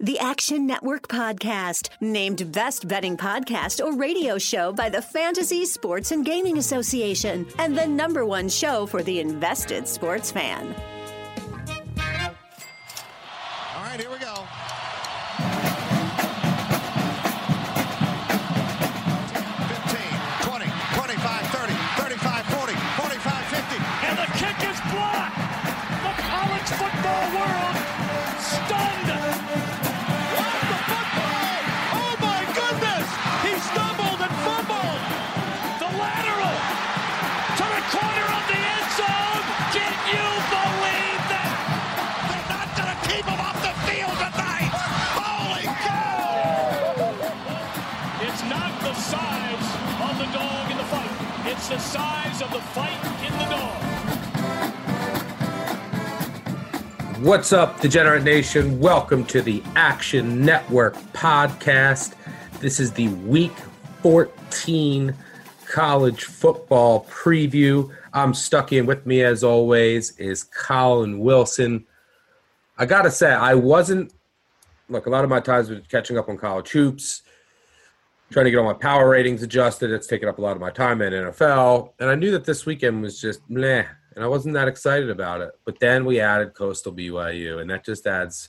The Action Network Podcast, named Best Betting Podcast or Radio Show by the Fantasy Sports and Gaming Association, and the number one show for the invested sports fan. What's up, Degenerate Nation? Welcome to the Action Network podcast. This is the Week 14 college football preview. I'm Stuckey with me, as always, is Collin Wilson. I gotta say, I wasn't. Look, a lot of my times was catching up on college hoops, trying to get all my power ratings adjusted. It's taken up a lot of my time in NFL, and I knew that this weekend was just meh and I wasn't that excited about it. But then we added Coastal BYU, and that just adds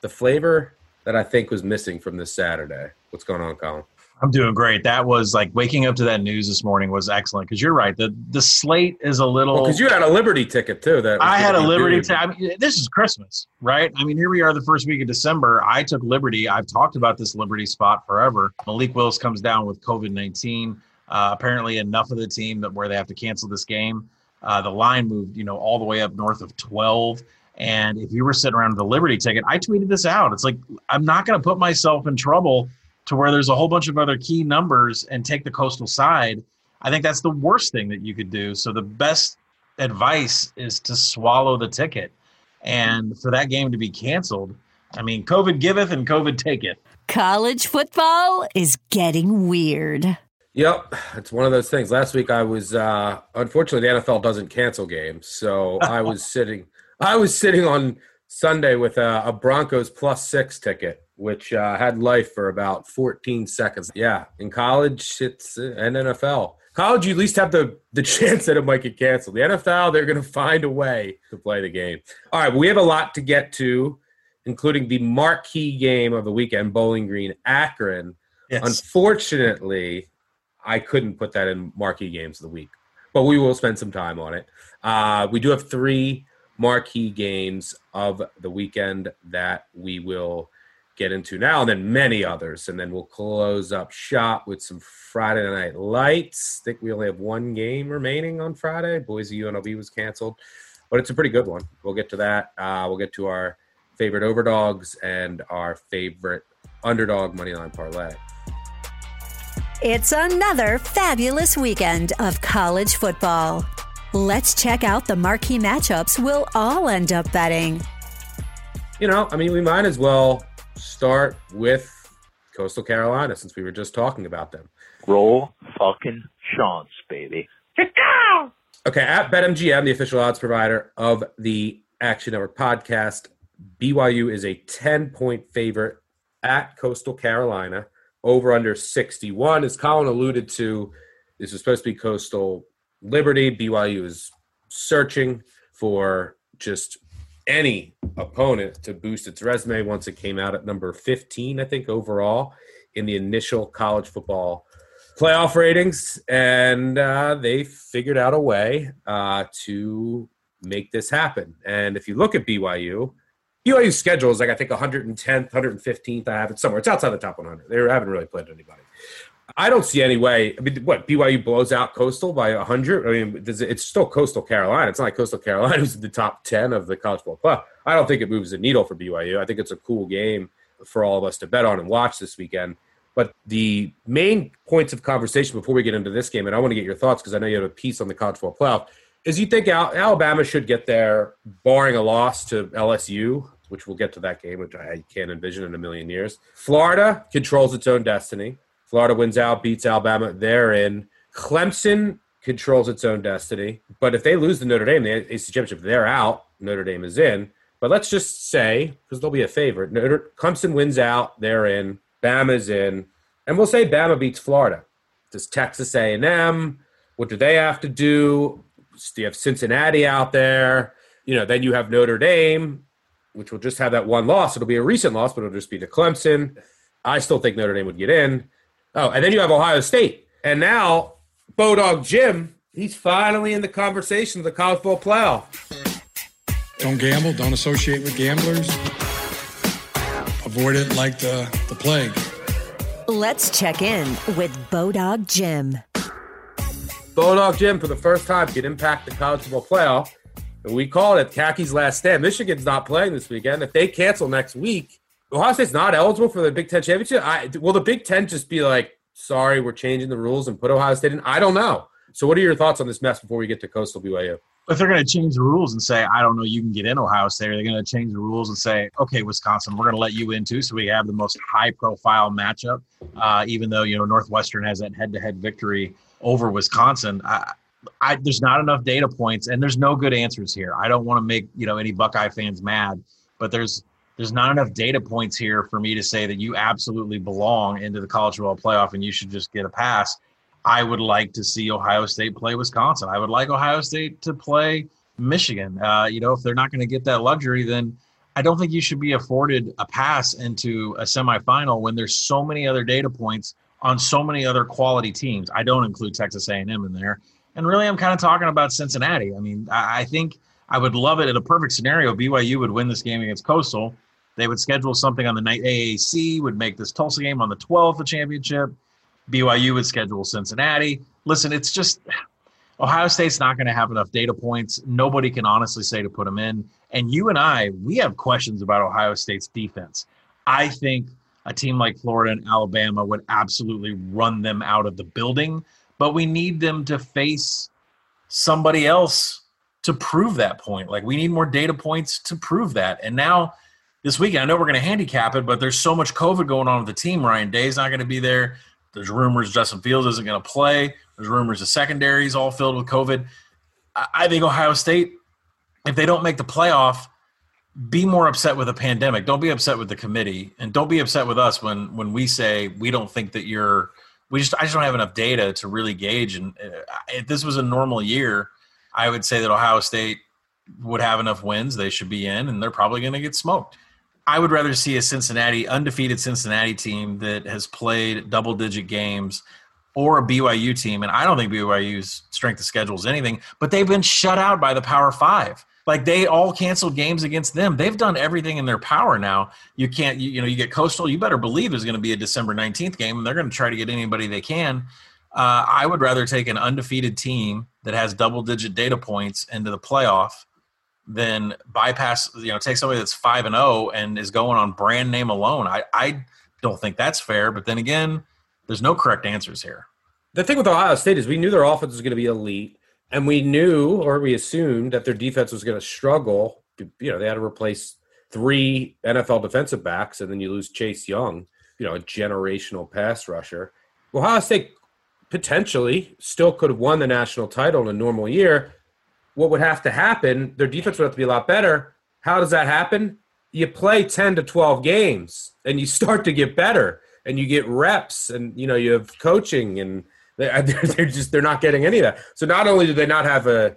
the flavor that I think was missing from this Saturday. What's going on, Collin? I'm doing great. That was like waking up to that news this morning was excellent because you're right. The the slate is a little. Because you had a Liberty ticket too. That I had a Liberty. due. T- I mean, this is Christmas, right? I mean, here we are, the first week of December. I took Liberty. I've talked about this Liberty spot forever. Malik Willis comes down with COVID nineteen. Uh, apparently, enough of the team that where they have to cancel this game. Uh, the line moved, you know, all the way up north of twelve. And if you were sitting around with a Liberty ticket, I tweeted this out. It's like I'm not going to put myself in trouble to where there's a whole bunch of other key numbers and take the coastal side. I think that's the worst thing that you could do. So the best advice is to swallow the ticket. And for that game to be canceled, I mean, COVID giveth and COVID taketh. College football is getting weird. Yep, it's one of those things. Last week I was uh unfortunately the NFL doesn't cancel games, so I was sitting I was sitting on Sunday with a, a Broncos plus six ticket, which uh, had life for about 14 seconds. Yeah, in college it's an NFL. College, you at least have the the chance that it might get canceled. The NFL, they're going to find a way to play the game. All right, we have a lot to get to, including the marquee game of the weekend, Bowling Green, Akron. Yes. Unfortunately, I couldn't put that in marquee games of the week, but we will spend some time on it. Uh, we do have three marquee games of the weekend that we will get into now, and then many others, and then we'll close up shop with some Friday night lights. I think we only have one game remaining on Friday. Boise UNLV was canceled, but it's a pretty good one. We'll get to that. Uh, we'll get to our favorite overdogs and our favorite underdog moneyline parlay. It's another fabulous weekend of college football. Let's check out the marquee matchups we'll all end up betting. you know, I mean, we might as well start with Coastal Carolina since we were just talking about them. Roll fucking Chants, baby. Okay, at BetMGM, the official odds provider of the Action Network podcast, BYU is a 10 point favorite at Coastal Carolina, over under 61. As Collin alluded to, this was supposed to be Coastal Liberty. BYU is searching for just any opponent to boost its resume once it came out at number 15, I think, overall in the initial college football playoff ratings. And uh, they figured out a way uh, to make this happen. And if you look at BYU, BYU's schedule is like, I think, 110th, 115th. I have it somewhere. It's outside the top 100. They haven't really played anybody. I don't see any way. I mean, what BYU blows out Coastal by hundred? I mean, it's still Coastal Carolina. It's not like Coastal Carolina who's in the top ten of the college football club. I don't think it moves the needle for BYU. I think it's a cool game for all of us to bet on and watch this weekend. But the main points of conversation before we get into this game, and I want to get your thoughts because I know you have a piece on the college football playoff, is you think Al- Alabama should get there, barring a loss to LSU, which we'll get to that game, which I can't envision in a million years. Florida controls its own destiny. Florida wins out, beats Alabama. They're in. Clemson controls its own destiny. But if they lose to Notre Dame, the championship, they're out. Notre Dame is in. But let's just say, because they'll be a favorite, Notre, Clemson wins out, they're in, Bama's in, and we'll say Bama beats Florida. Does Texas A&M? What do they have to do? Do you have Cincinnati out there? You know, then you have Notre Dame, which will just have that one loss. It'll be a recent loss, but it'll just be to Clemson. I still think Notre Dame would get in. Oh, and then you have Ohio State. And now Bodog Jim, he's finally in the conversation of the college football playoff. Don't gamble, don't associate with gamblers. Avoid it like the, the plague. Let's check in with Bodog Jim. Bodog Jim, for the first time, can impact the college football playoff. And we call it Kaki's last stand. Michigan's not playing this weekend. If they cancel next week, Ohio State's not eligible for the Big Ten championship. I, will the Big Ten just be like, sorry, we're changing the rules and put Ohio State in? I don't know. So, what are your thoughts on this mess before we get to Coastal BYU? If they're going to change the rules and say, I don't know, you can get in Ohio State, are they going to change the rules and say, okay, Wisconsin, we're going to let you in too, so we have the most high-profile matchup, uh, even though you know Northwestern has that head-to-head victory over Wisconsin. I, I, there's not enough data points, and there's no good answers here. I don't want to make you know any Buckeye fans mad, but there's there's not enough data points here for me to say that you absolutely belong into the college football playoff and you should just get a pass. I would like to see Ohio State play Wisconsin. I would like Ohio State to play Michigan. Uh, you know, if they're not going to get that luxury, then I don't think you should be afforded a pass into a semifinal when there's so many other data points on so many other quality teams. I don't include Texas A&M in there, and really, I'm kind of talking about Cincinnati. I mean, I, think I would love it in a perfect scenario. BYU would win this game against Coastal. They would schedule something on the night AAC, would make this Tulsa game on the 12th a championship. BYU would schedule Cincinnati. Listen, it's just Ohio State's not going to have enough data points. Nobody can honestly say to put them in. And you and I, we have questions about Ohio State's defense. I think a team like Florida and Alabama would absolutely run them out of the building, but we need them to face somebody else to prove that point. Like we need more data points to prove that. And now this weekend, I know we're going to handicap it, but there's so much COVID going on with the team. Ryan Day's not going to be there. There's rumors Justin Fields isn't going to play. There's rumors the secondary is all filled with COVID. I think Ohio State, if they don't make the playoff, be more upset with the pandemic. Don't be upset with the committee, and don't be upset with us when when we say we don't think that you're. We just I just don't have enough data to really gauge. And uh, if this was a normal year, I would say that Ohio State would have enough wins. They should be in, and they're probably going to get smoked. I would rather see a Cincinnati undefeated Cincinnati team that has played double digit games or a BYU team. And I don't think BYU's strength of schedule is anything, but they've been shut out by the Power Five. Like they all canceled games against them. They've done everything in their power now. You can't, you, you know, you get Coastal. You better believe there's going to be a December 19th game, and they're going to try to get anybody they can. Uh, I would rather take an undefeated team that has double digit data points into the playoff than bypass, you know, take somebody that's five and zero oh and is going on brand name alone. I I don't think that's fair. But then again, there's no correct answers here. The thing with Ohio State is we knew their offense was going to be elite, and we knew or we assumed that their defense was going to struggle. You know, they had to replace three NFL defensive backs, and then you lose Chase Young, you know, a generational pass rusher. Ohio State potentially still could have won the national title in a normal year what would have to happen, their defense would have to be a lot better. How does that happen? You play 10 to 12 games and you start to get better and you get reps and you know you have coaching and they're, they're just they're not getting any of that. So not only do they not have a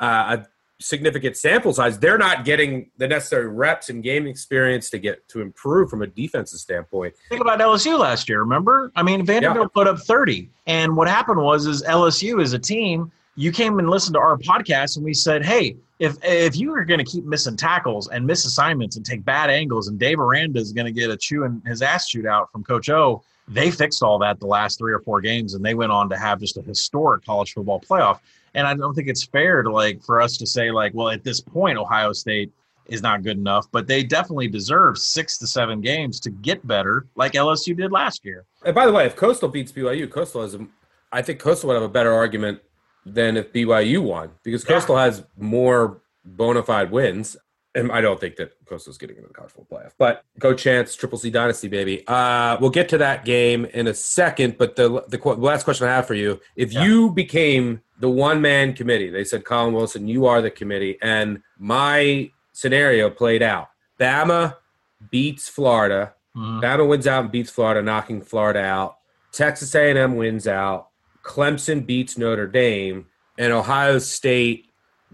a significant sample size, they're not getting the necessary reps and game experience to get to improve from a defensive standpoint. Think about LSU last year. Remember? I mean, Vanderbilt yeah. put up 30, and what happened was is LSU as a team you came and listened to our podcast and we said, hey, if if you are going to keep missing tackles and miss assignments and take bad angles, and Dave Aranda is going to get a chewing his ass chewed out from Coach O, they fixed all that the last three or four games, and they went on to have just a historic college football playoff. And I don't think it's fair to like for us to say like, well, at this point, Ohio State is not good enough, but they definitely deserve six to seven games to get better, like LSU did last year. And by the way, if Coastal beats BYU, Coastal has, a, I think Coastal would have a better argument than if BYU won because Coastal yeah. has more bona fide wins. And I don't think that Coastal's getting into the college football playoff. But go Chants, Triple C Dynasty, baby. Uh, we'll get to that game in a second. But the, the, the last question I have for you if yeah. you became the one man committee, they said, Collin Wilson, you are the committee. And my scenario played out. Bama beats Florida. Mhm. Bama wins out and beats Florida, knocking Florida out. Texas A&M wins out. Clemson beats Notre Dame, and Ohio State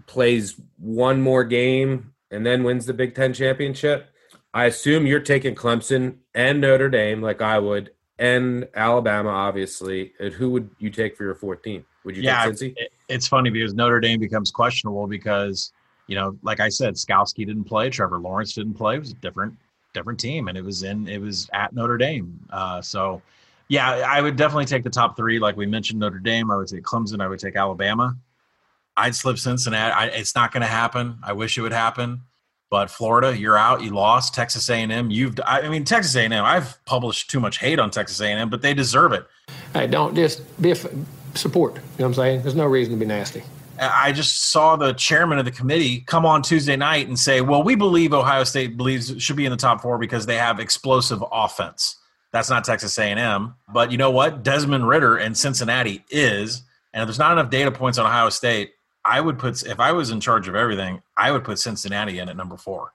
plays one more game and then wins the Big Ten championship. I assume you're taking Clemson and Notre Dame, like I would, and Alabama, obviously. And who would you take for your 14? Would you Yeah, take Cincy? it- it's funny because Notre Dame becomes questionable because you know, like I said, Skalski didn't play, Trevor Lawrence didn't play. It was a different different team, and it was in it was at Notre Dame. Uh, so, yeah, I would definitely take the top three. Like we mentioned, Notre Dame. I would take Clemson. I would take Alabama. I'd slip Cincinnati. I, it's not going to happen. I wish it would happen. But Florida, you're out. You lost. Texas A&M. You've. I mean, Texas A&M. I've published too much hate on Texas A&M, but they deserve it. Hey, don't just be a f- support. You know what I'm saying? There's no reason to be nasty. I just saw the chairman of the committee come on Tuesday night and say, "Well, we believe Ohio State believes should be in the top four because they have explosive offense." That's not Texas A&M, but you know what? Desmond Ridder and Cincinnati is, and if there's not enough data points on Ohio State, I would put if I was in charge of everything, I would put Cincinnati in at number four.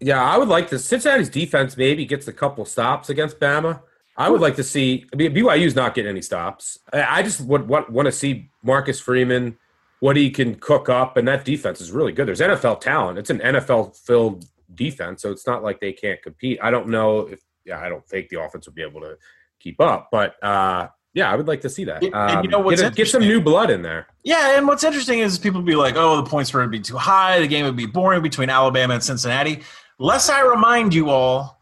Yeah, I would like to. Cincinnati's defense maybe gets a couple stops against Bama. I would like to see. I mean, BYU's not getting any stops. I just would want, want to see Marcus Freeman, what he can cook up, and that defense is really good. There's NFL talent. It's an NFL filled defense, so it's not like they can't compete. I don't know if. Yeah, I don't think the offense would be able to keep up, but uh, yeah, I would like to see that. And- and you know Um, what's get, a- get some new blood in there. Yeah, and what's interesting is people be like, "Oh, the points would be too high. The game would be boring between Alabama and Cincinnati." Lest I remind you all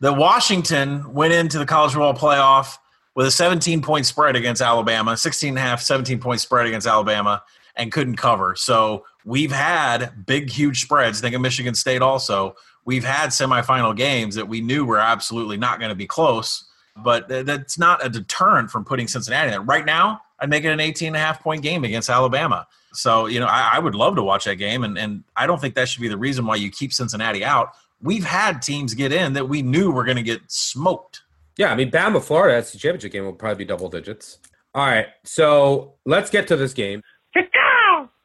that Washington went into the college football playoff with a 17 point spread against Alabama, 16 and a half, 17 point spread against Alabama, and couldn't cover. So we've had big, huge spreads. Think of Michigan State also. We've had semifinal games that we knew were absolutely not going to be close, but th- that's not a deterrent from putting Cincinnati in there. Right now, I'd make it an 18 and a half point game against Alabama. So, you know, I, I would love to watch that game. And, and I don't think that should be the reason why you keep Cincinnati out. We've had teams get in that we knew were going to get smoked. Yeah, I mean, Bama, Florida, that's the championship game will probably be double digits. All right, so let's get to this game.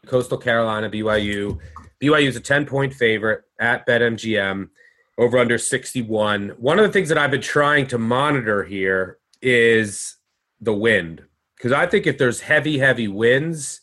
Coastal Carolina, BYU. BYU is a 10 point favorite at BetMGM, over under 61. One of the things that I've been trying to monitor here is the wind. Because I think if there's heavy, heavy winds,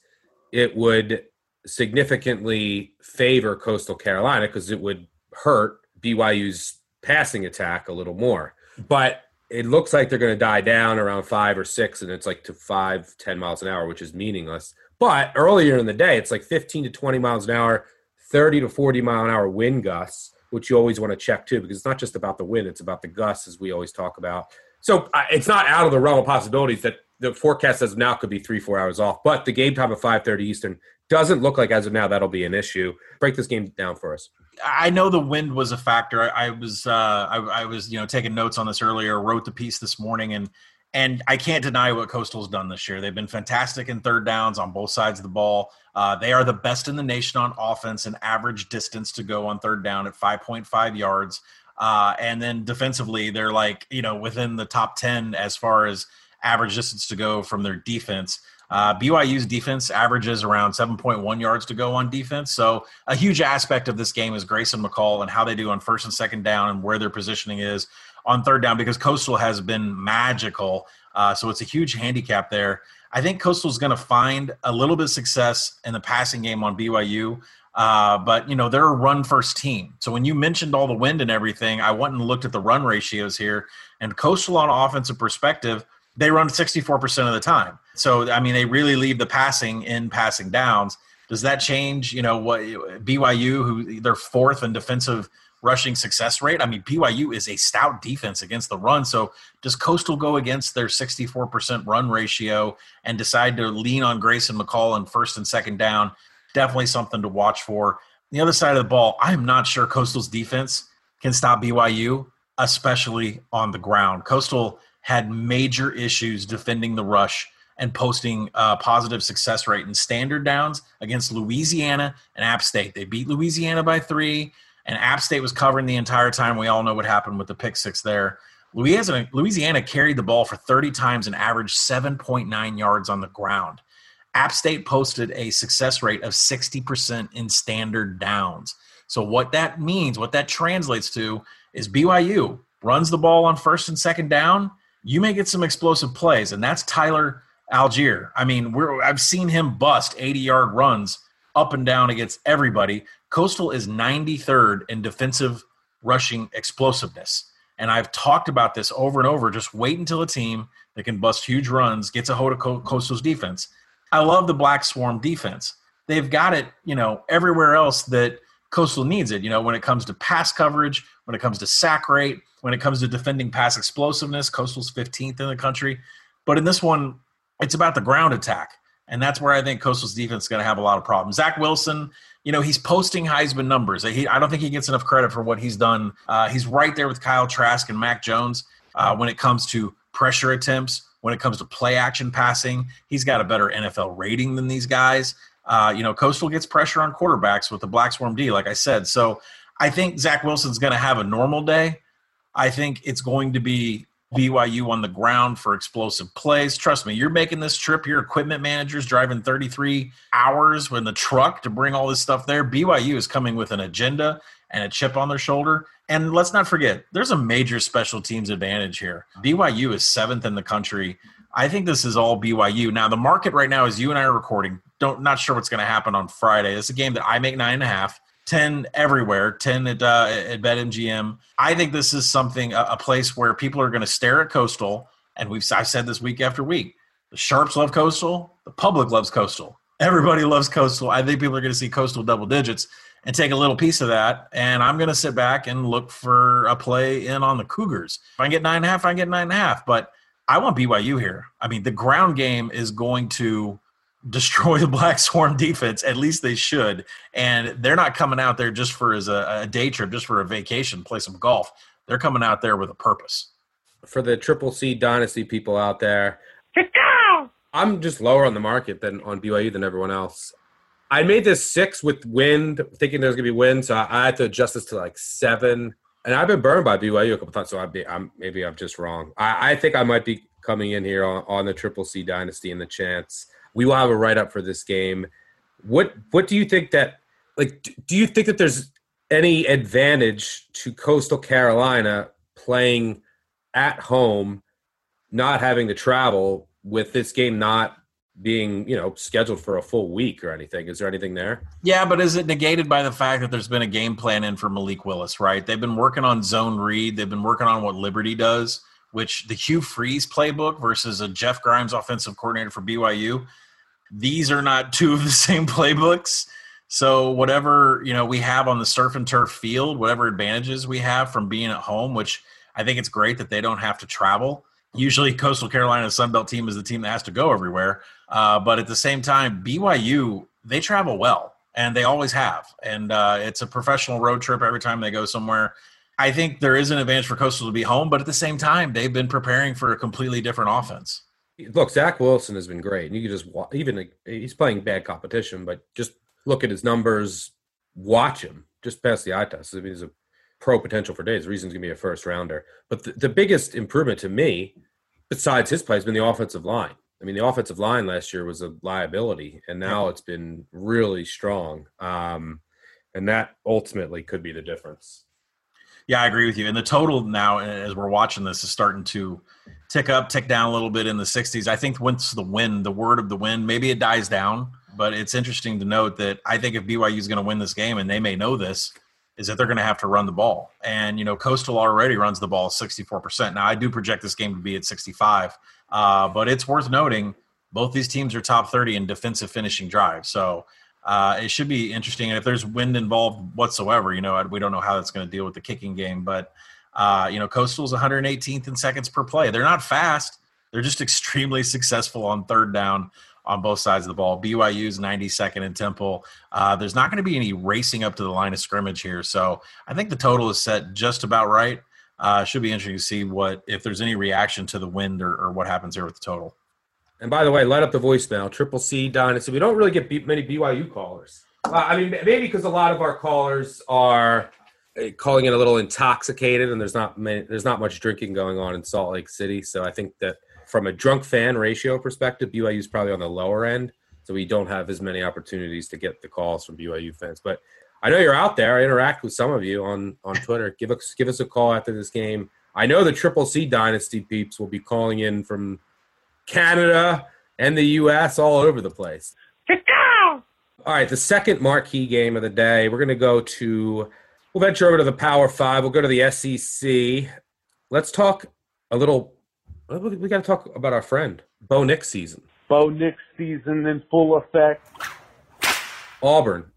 it would significantly favor Coastal Carolina because it would hurt BYU's passing attack a little more. But it looks like they're going to die down around five or six, and it's like to five, 10 miles an hour, which is meaningless. But earlier in the day, it's like 15 to 20 miles an hour, 30 to 40 mile an hour wind gusts, which you always want to check too, because it's not just about the wind, it's about the gusts, as we always talk about. So uh, it's not out of the realm of possibilities that the forecast as of now could be three, four hours off. But the game time of 5:30 Eastern doesn't look like as of now that'll be an issue. Break this game down for us. I know the wind was a factor. I, I was uh, I, I was you know taking notes on this earlier. Wrote the piece this morning, and and I can't deny what Coastal's done this year. They've been fantastic in third downs on both sides of the ball. Uh, they are the best in the nation on offense and average distance to go on third down at 5.5 yards. Uh, and then defensively, they're like you know within the top 10 as far as average distance to go from their defense. Uh, BYU's defense averages around 7.1 yards to go on defense. So a huge aspect of this game is Grayson McCall and how they do on first and second down and where their positioning is on third down because Coastal has been magical. Uh, so it's a huge handicap there. I think Coastal's going to find a little bit of success in the passing game on BYU. Uh, but you know they're a run first team. So when you mentioned all the wind and everything, I went and looked at the run ratios here, and Coastal on offensive perspective, they run 64% of the time. So I mean, they really leave the passing in passing downs. Does that change? You know what BYU, who they're fourth in defensive rushing success rate. I mean, BYU is a stout defense against the run. So does Coastal go against their 64% run ratio and decide to lean on Grayson McCall in first and second down? Definitely something to watch for. The other side of the ball, I am not sure Coastal's defense can stop BYU, especially on the ground. Coastal had major issues defending the rush and posting a positive success rate in standard downs against Louisiana and App State. They beat Louisiana by three, and App State was covering the entire time. We all know what happened with the pick six there. Louisiana, Louisiana carried the ball for 30 times and averaged 7.9 yards on the ground. App State posted a success rate of 60% in standard downs. So what that means, what that translates to, is BYU runs the ball on first and second down. You may get some explosive plays, and that's Tyler Allgeier. I mean, I've seen him bust 80 yard runs up and down against everybody. Coastal is 93rd in defensive rushing explosiveness. And I've talked about this over and over. Just wait until a team that can bust huge runs gets a hold of Coastal's defense. I love the Black Swarm defense. They've got it, you know, everywhere else that Coastal needs it. You know, when it comes to pass coverage, when it comes to sack rate, when it comes to defending pass explosiveness, Coastal's 15th in the country. But in this one, it's about the ground attack. And that's where I think Coastal's defense is going to have a lot of problems. Zach Wilson, you know, he's posting Heisman numbers. He, I don't think he gets enough credit for what he's done. Uh, he's right there with Kyle Trask and Mac Jones uh, when it comes to pressure attempts, when it comes to play action passing. He's got a better NFL rating than these guys. Uh, you know, Coastal gets pressure on quarterbacks with the Black Swarm D, like I said. So I think Zach Wilson's going to have a normal day. I think it's going to be BYU on the ground for explosive plays. Trust me, you're making this trip. Your equipment manager's driving 33 hours in the truck to bring all this stuff there. BYU is coming with an agenda and a chip on their shoulder. And let's not forget, there's a major special teams advantage here. BYU is seventh in the country. I think this is all BYU. Now, the market right now, as you and I are recording, don't not sure what's going to happen on Friday. It's a game that I make nine and a half. 10 everywhere, 10 at, uh, at BetMGM. I think this is something, a, a place where people are going to stare at Coastal. And we've I've said this week after week. The Sharps love Coastal. The public loves Coastal. Everybody loves Coastal. I think people are going to see Coastal double digits and take a little piece of that. And I'm going to sit back and look for a play in on the Cougars. If I get nine and a half, I get nine and a half. But I want BYU here. I mean, the ground game is going to destroy the Black Swarm defense. At least they should. And they're not coming out there just for as a, a day trip, just for a vacation, play some golf. They're coming out there with a purpose. For the Triple C Dynasty people out there, I'm just lower on the market than on BYU than everyone else. I made this six with wind, thinking there's gonna be wind, so I had to adjust this to like seven. And I've been burned by BYU a couple times, so I'd be, I'm maybe I'm just wrong. I, I think I might be coming in here on, on the Triple C Dynasty and the Chants we will have a write up for this game. What what do you think that like do you think that there's any advantage to Coastal Carolina playing at home, not having to travel with this game not being you know scheduled for a full week or anything? Is there anything there? Yeah but is it negated by the fact that there's been a game plan in for malik willis right? They've been working on zone read. They've been working on what liberty does which the hugh freeze playbook versus a jeff grimes offensive coordinator for byu these are not two of the same playbooks. So whatever you know we have on the surf and turf field, whatever advantages we have from being at home, which I think it's great that they don't have to travel. Usually, Coastal Carolina Sunbelt team is the team that has to go everywhere. Uh, but at the same time, BYU they travel well, and they always have. And uh, it's a professional road trip every time they go somewhere. I think there is an advantage for Coastal to be home, but at the same time, they've been preparing for a completely different offense look, Zach Wilson has been great. And you can just even he's playing bad competition, but just look at his numbers, watch him, just pass the eye test. I mean, he's a pro potential for days. The reason he's going to be a first rounder. But the, the biggest improvement to me, besides his play, has been the offensive line. I mean, the offensive line last year was a liability, and now it's been really strong. Um, and that ultimately could be the difference. Yeah, I agree with you. And the total now, as we're watching this, is starting to tick up, tick down a little bit in the 60s. I think once the win, the word of the win, maybe it dies down. But it's interesting to note that I think if BYU is going to win this game, and they may know this, is that they're going to have to run the ball. And you know, Coastal already runs the ball 64%. Now I do project this game to be at 65, uh, but it's worth noting both these teams are top 30 in defensive finishing drives. So uh, it should be interesting. And if there's wind involved whatsoever, you know, we don't know how that's going to deal with the kicking game. But, uh, you know, Coastal's 118th in seconds per play. They're not fast. They're just extremely successful on third down on both sides of the ball. BYU's 92nd in tempo. Uh, there's not going to be any racing up to the line of scrimmage here. So I think the total is set just about right. Uh, should be interesting to see what if there's any reaction to the wind or, or what happens here with the total. And by the way, light up the voicemail, Triple C Dynasty. We don't really get many BYU callers. Uh, I mean, maybe because a lot of our callers are uh, calling it a little intoxicated, and there's not many, there's not much drinking going on in Salt Lake City. So I think that from a drunk fan ratio perspective, BYU is probably on the lower end. So we don't have as many opportunities to get the calls from BYU fans. But I know you're out there. I interact with some of you on on Twitter. Give us give us a call after this game. I know the Triple C Dynasty peeps will be calling in from Canada and the U.S. all over the place. All right, the second marquee game of the day. We're going to go to. We'll venture over to the Power Five. We'll go to the SEC. Let's talk a little. We got to talk about our friend Bo Nix season. Bo Nix season in full effect. Auburn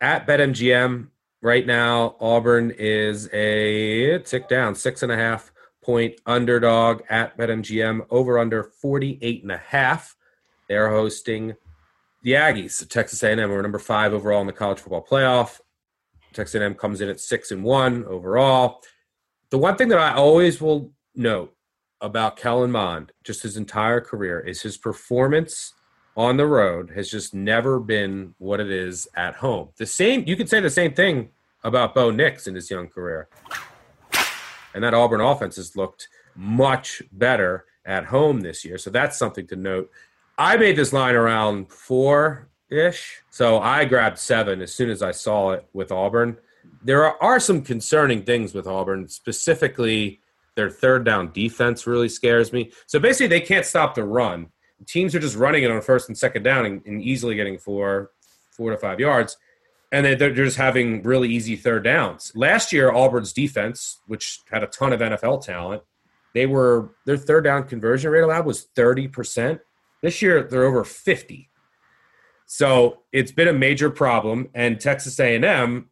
at BetMGM right now. Auburn is a tick down, six and a half point underdog at BetMGM, over under 48 and a half. They're hosting the Aggies, Texas A&M, are number five overall in the college football playoff. Texas A&M comes in at six and one overall. The one thing that I always will note about Kellen Mond, just his entire career, is his performance on the road has just never been what it is at home. The same, you could say the same thing about Bo Nix in his young career. And that Auburn offense has looked much better at home this year. So that's something to note. I made this line around four ish. So I grabbed seven as soon as I saw it with Auburn. There are, are some concerning things with Auburn, specifically their third down defense really scares me. So basically, they can't stop the run. Teams are just running it on first and second down and, and easily getting four, four to five yards. And they're, just having really easy third downs. Last year, Auburn's defense, which had a ton of NFL talent, they were their third down conversion rate allowed was 30%. This year they're over 50. So it's been a major problem. And Texas A&M,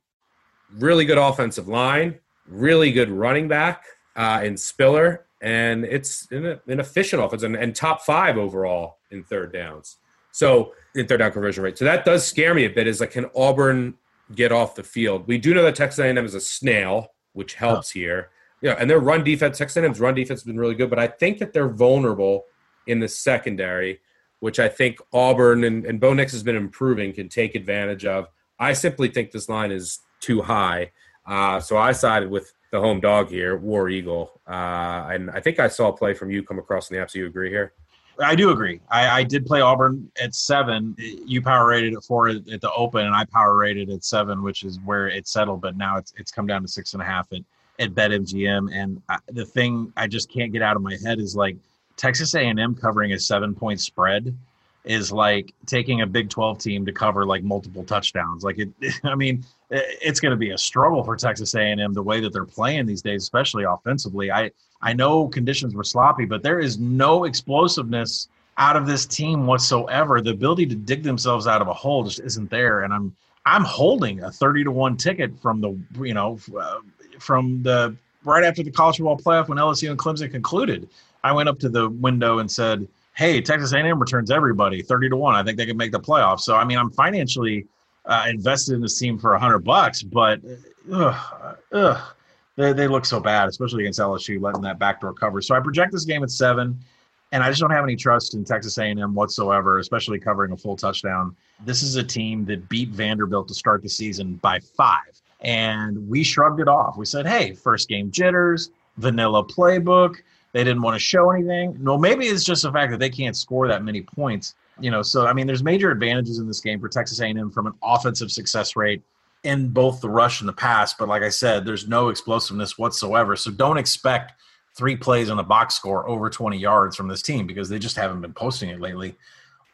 really good offensive line, really good running back uh, in Spiller, and it's an, an efficient offense and, and, top five overall in third downs. So in third down conversion rate. So that does scare me a bit. Is like can Auburn get off the field? We do know that Texas A&M is a snail, which helps oh. here. Yeah, and their run defense, Texas A&M's run defense has been really good, but I think that they're vulnerable in the secondary, which I think Auburn and, and Bo Nix has been improving, can take advantage of. I simply think this line is too high. Uh, so I sided with the home dog here, War Eagle. Uh, and I think I saw a play from you come across in the apps. You agree here? I do agree. I, I, did play Auburn at seven. You power rated it four at the open, and I power rated at seven, which is where it settled. But now it's it's come down to six and a half at at BetMGM. And I, the thing I just can't get out of my head is like Texas A&M covering a seven point spread is like taking a Big 12 team to cover like multiple touchdowns. Like it, I mean, it's going to be a struggle for Texas A&M the way that they're playing these days, especially offensively. I I know conditions were sloppy, but there is no explosiveness out of this team whatsoever. The ability to dig themselves out of a hole just isn't there, and I'm I'm holding a 30 to 1 ticket from the you know uh, from the right after the college football playoff when LSU and Clemson concluded. I went up to the window and said, "Hey, Texas A&M returns everybody thirty to one. I think they can make the playoffs." So, I mean, I'm financially uh, invested in this team for a hundred bucks, but ugh, ugh, they, they look so bad, especially against LSU, letting that backdoor cover. So, I project this game at seven, and I just don't have any trust in Texas A&M whatsoever, especially covering a full touchdown. This is a team that beat Vanderbilt to start the season by five, and we shrugged it off. We said, "Hey, first game jitters, vanilla playbook." They didn't want to show anything. No, maybe it's just the fact that they can't score that many points. You know, so I mean, there's major advantages in this game for Texas A&M from an offensive success rate in both the rush and the pass. But like I said, there's no explosiveness whatsoever. So don't expect three plays on the box score over 20 yards from this team because they just haven't been posting it lately.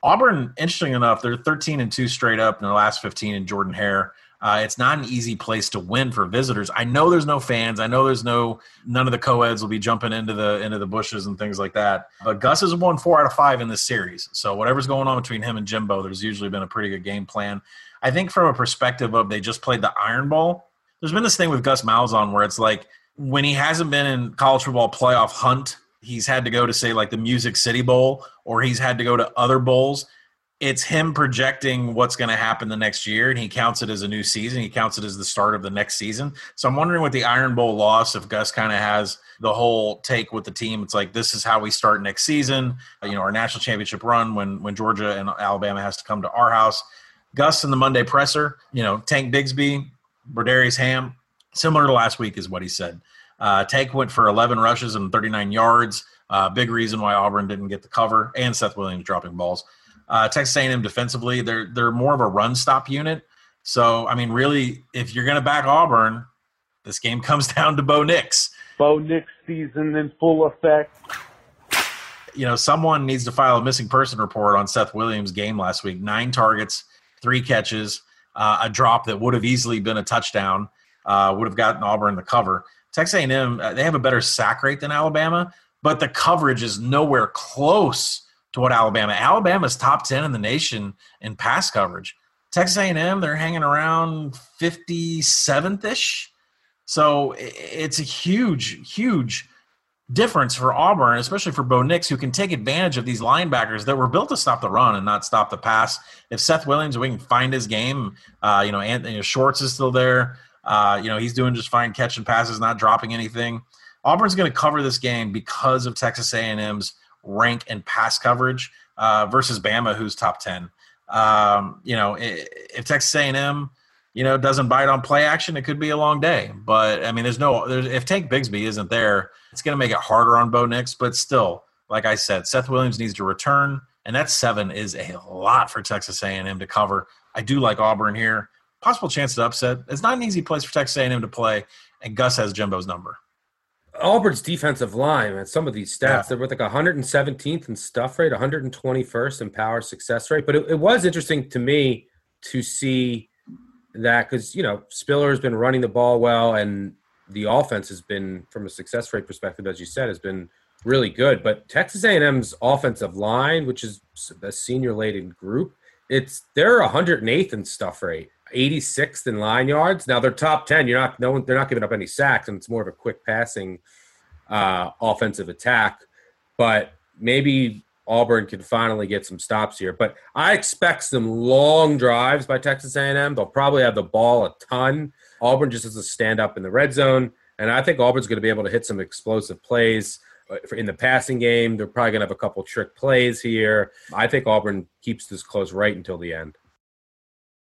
Auburn, interesting enough, they're 13 and two straight up in the last 15 in Jordan Hare. Uh, it's not an easy place to win for visitors. I know there's no fans. I know there's no none of the co-eds will be jumping into the into the bushes and things like that. But Gus has won four out of five in this series. So whatever's going on between him and Jimbo, there's usually been a pretty good game plan. I think from a perspective of they just played the Iron Bowl. There's been this thing with Gus Malzahn where it's like when he hasn't been in college football playoff hunt, he's had to go to say like the Music City Bowl or he's had to go to other bowls it's him projecting what's going to happen the next year and he counts it as a new season. He counts it as the start of the next season. So i'm wondering with the iron bowl loss if gus kind of has the whole take with the team. It's like this is how we start next season. You know our national championship run when when georgia and alabama has to come to our house. Gus in the monday presser you know tank bigsby Brodarious ham similar to last week is what he said. Uh, tank went for 11 rushes and 39 yards. Uh, big reason why auburn didn't get the cover and seth williams dropping balls uh, Texas A&M defensively, they're they're more of a run stop unit. So, I mean, really, if you're going to back Auburn, this game comes down to Bo Nix. Bo Nix season in full effect. You know, someone needs to file a missing person report on Seth Williams' game last week. Nine targets, three catches, uh, a drop that would have easily been a touchdown, uh, would have gotten Auburn the cover. Texas A&M, uh, they have a better sack rate than Alabama, but the coverage is nowhere close what Alabama. Alabama's top 10 in the nation in pass coverage. Texas A&M, they're hanging around 57th ish. So it's a huge, huge difference for Auburn, especially for Bo Nix, who can take advantage of these linebackers that were built to stop the run and not stop the pass. If Seth Williams, we can find his game, uh, you know, Anthony Schwartz is still there. Uh, you know, he's doing just fine catching passes, not dropping anything. Auburn's going to cover this game because of Texas A&M's rank and pass coverage uh, versus Bama, who's top 10. Um, you know, if Texas A&M, you know, doesn't bite on play action, it could be a long day. But I mean, there's no there's, if Tank Bigsby isn't there, it's going to make it harder on Bo Nix. But still, like I said, Seth Williams needs to return, and that seven is a lot for Texas A&M to cover. I do like Auburn here. Possible chance to upset. It's not an easy place for Texas A&M to play, and Gus has Jimbo's number. Auburn's defensive line and some of these stats, yeah. they're with like 117th in stuff rate, 121st in power success rate. But it, it was interesting to me to see that because you know Spiller has been running the ball well, and the offense has been, from a success rate perspective, as you said, has been really good. But Texas A&M's offensive line, which is a senior-laden group, it's they're 108th in stuff rate. 86th in line yards. Now they're top 10. You're not no one, they're not giving up any sacks, and it's more of a quick passing uh, offensive attack. But maybe Auburn can finally get some stops here. But I expect some long drives by Texas A&M. They'll probably have the ball a ton. Auburn just has to stand up in the red zone, and I think Auburn's going to be able to hit some explosive plays uh, in the passing game. They're probably going to have a couple trick plays here. I think Auburn keeps this close right until the end.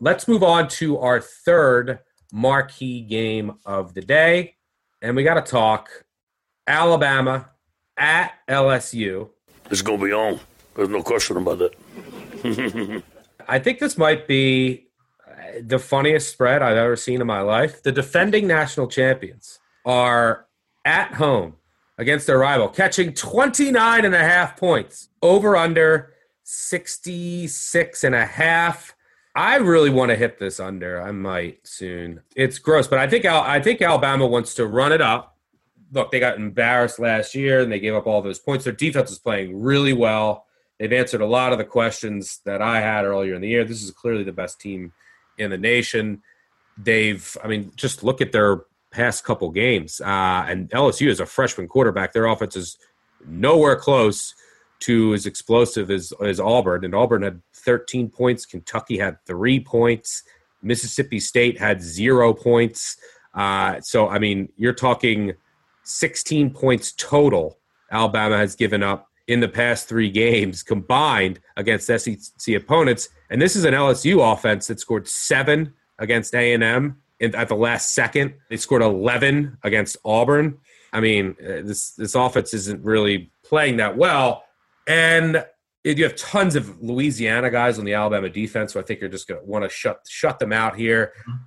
Let's move on to our third marquee game of the day. And we got to talk Alabama at LSU. It's going to be on. There's no question about that. I think this might be uh, the funniest spread I've ever seen in my life. The defending national champions are at home against their rival, catching 29 and a half points over under 66 and a half. I really want to hit this under. I might soon. It's gross, but I think I think Alabama wants to run it up. Look, they got embarrassed last year and they gave up all those points. Their defense is playing really well. They've answered a lot of the questions that I had earlier in the year. This is clearly the best team in the nation. They've, I mean, just look at their past couple games. Uh, and LSU is a freshman quarterback. Their offense is nowhere close to as explosive as, as Auburn. And Auburn had 13 points. Kentucky had three points. Mississippi State had zero points. Uh, so, I mean, you're talking 16 points total Alabama has given up in the past three games combined against SEC opponents. And this is an LSU offense that scored seven against A&M at the last second. They scored 11 against Auburn. I mean, uh, this this offense isn't really playing that well. And you have tons of Louisiana guys on the Alabama defense, so I think you're just going to want to shut shut them out here. Mm-hmm.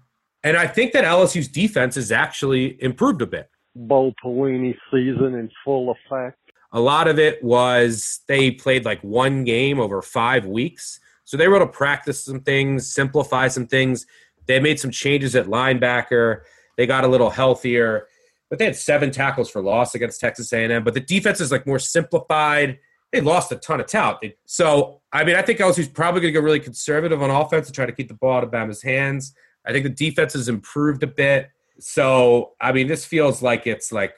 And I think that LSU's defense has actually improved a bit. Bo Pelini season in full effect. A lot of it was they played like one game over five weeks, so they were able to practice some things, simplify some things. They made some changes at linebacker. They got a little healthier, but they had seven tackles for loss against Texas A&M. But the defense is like more simplified they lost a ton of talent. So, I mean, I think LSU's probably going to go really conservative on offense and try to keep the ball out of Bama's hands. I think the defense has improved a bit. So, I mean, this feels like it's like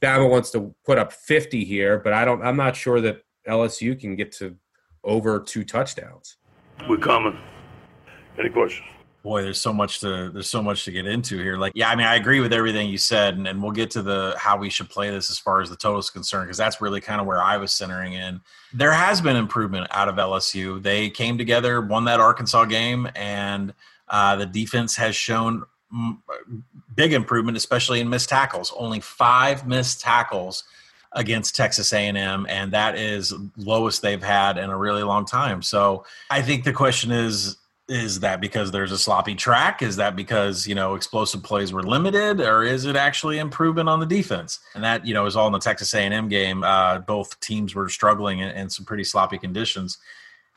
Bama wants to put up 50 here, but I don't. I'm not sure that LSU can get to over two touchdowns. We're coming. Any questions? Boy, there's so much to there's so much to get into here. Like, yeah, I mean, I agree with everything you said, and, and we'll get to the how we should play this as far as the total is concerned, because that's really kind of where I was centering in. There has been improvement out of LSU. They came together, won that Arkansas game, and uh, the defense has shown mm, big improvement, especially in missed tackles. Only five missed tackles against Texas A&M, and that is lowest they've had in a really long time. So I think the question is is that because there's a sloppy track? Is that because you know explosive plays were limited or is it actually improvement on the defense? And that you know is all in the texas a&m game. Uh, both teams were struggling in, in, some pretty sloppy conditions.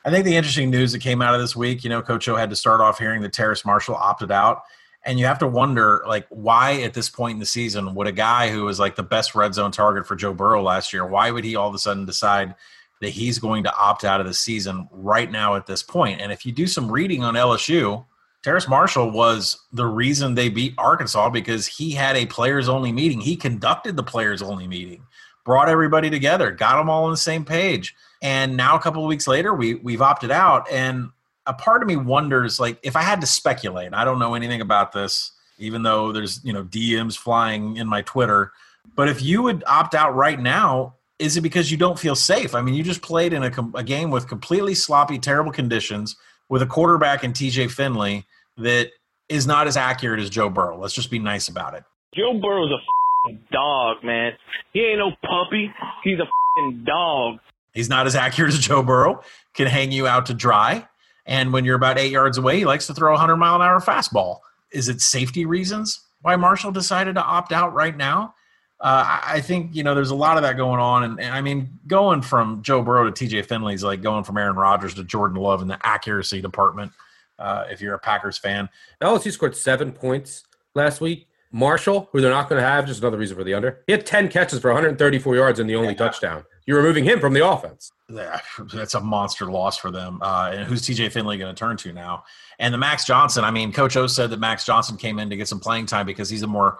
I think the interesting news that came out of this week you know coach o had to start off hearing that terrace marshall opted out. And you have to wonder like why at this point in the season would a guy who was like the best red zone target for joe burrow last year why would he all of a sudden decide that he's going to opt out of the season right now at this point. And if you do some reading on LSU, Terrace Marshall was the reason they beat Arkansas because he had a players only meeting. He conducted the players only meeting, brought everybody together, got them all on the same page. And now a couple of weeks later, we we've opted out. And a part of me wonders, like, if I had to speculate, I don't know anything about this, even though there's you know DMs flying in my Twitter. But if you would opt out right now, is it because you don't feel safe? I mean, you just played in a, a game with completely sloppy, terrible conditions with a quarterback in TJ Finley that is not as accurate as Joe Burrow. Let's just be nice about it. Joe Burrow's a dog, man. He ain't no puppy. He's a dog. He's not as accurate as Joe Burrow. Can hang you out to dry. And when you're about eight yards away, he likes to throw a 100 mile an hour fastball. Is it safety reasons why Marshall decided to opt out right now? Uh, I think you know there's a lot of that going on, and, and, I mean going from Joe Burrow to T.J. Finley is like going from Aaron Rodgers to Jordan Love in the accuracy department. Uh, if you're a Packers fan, LSU scored seven points last week. Marshall, who they're not going to have, just another reason for the under. He had ten catches for 134 yards and the only yeah. touchdown. You're removing him from the offense. Yeah, that's a monster loss for them. Uh, and who's TJ Finley going to turn to now? And the Max Johnson. I mean, Coach O said that Max Johnson came in to get some playing time because he's a more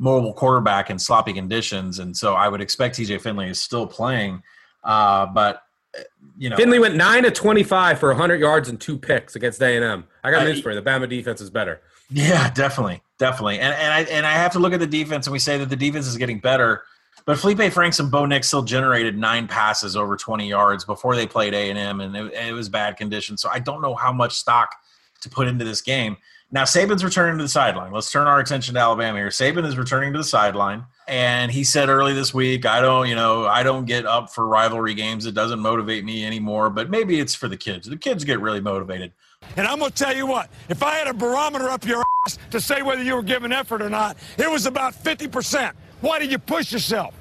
mobile quarterback in sloppy conditions, and so I would expect TJ Finley is still playing. Uh, but you know, Finley went nine to twenty-five for hundred yards and two picks against A and M. I got news for you: the Bama defense is better. Yeah, definitely, definitely. And and I and I have to look at the defense, and we say that the defense is getting better. But Feleipe Franks and Bo Nix still generated nine passes over 20 yards before they played A and M, and it was bad conditions. So I don't know how much stock to put into this game. Now Saban's returning to the sideline. Let's turn our attention to Alabama here. Saban is returning to the sideline, and he said early this week, "I don't, you know, I don't get up for rivalry games. It doesn't motivate me anymore. But maybe it's for the kids. The kids get really motivated." And I'm going to tell you what: if I had a barometer up your ass to say whether you were giving effort or not, it was about 50 percent. Why did you push yourself?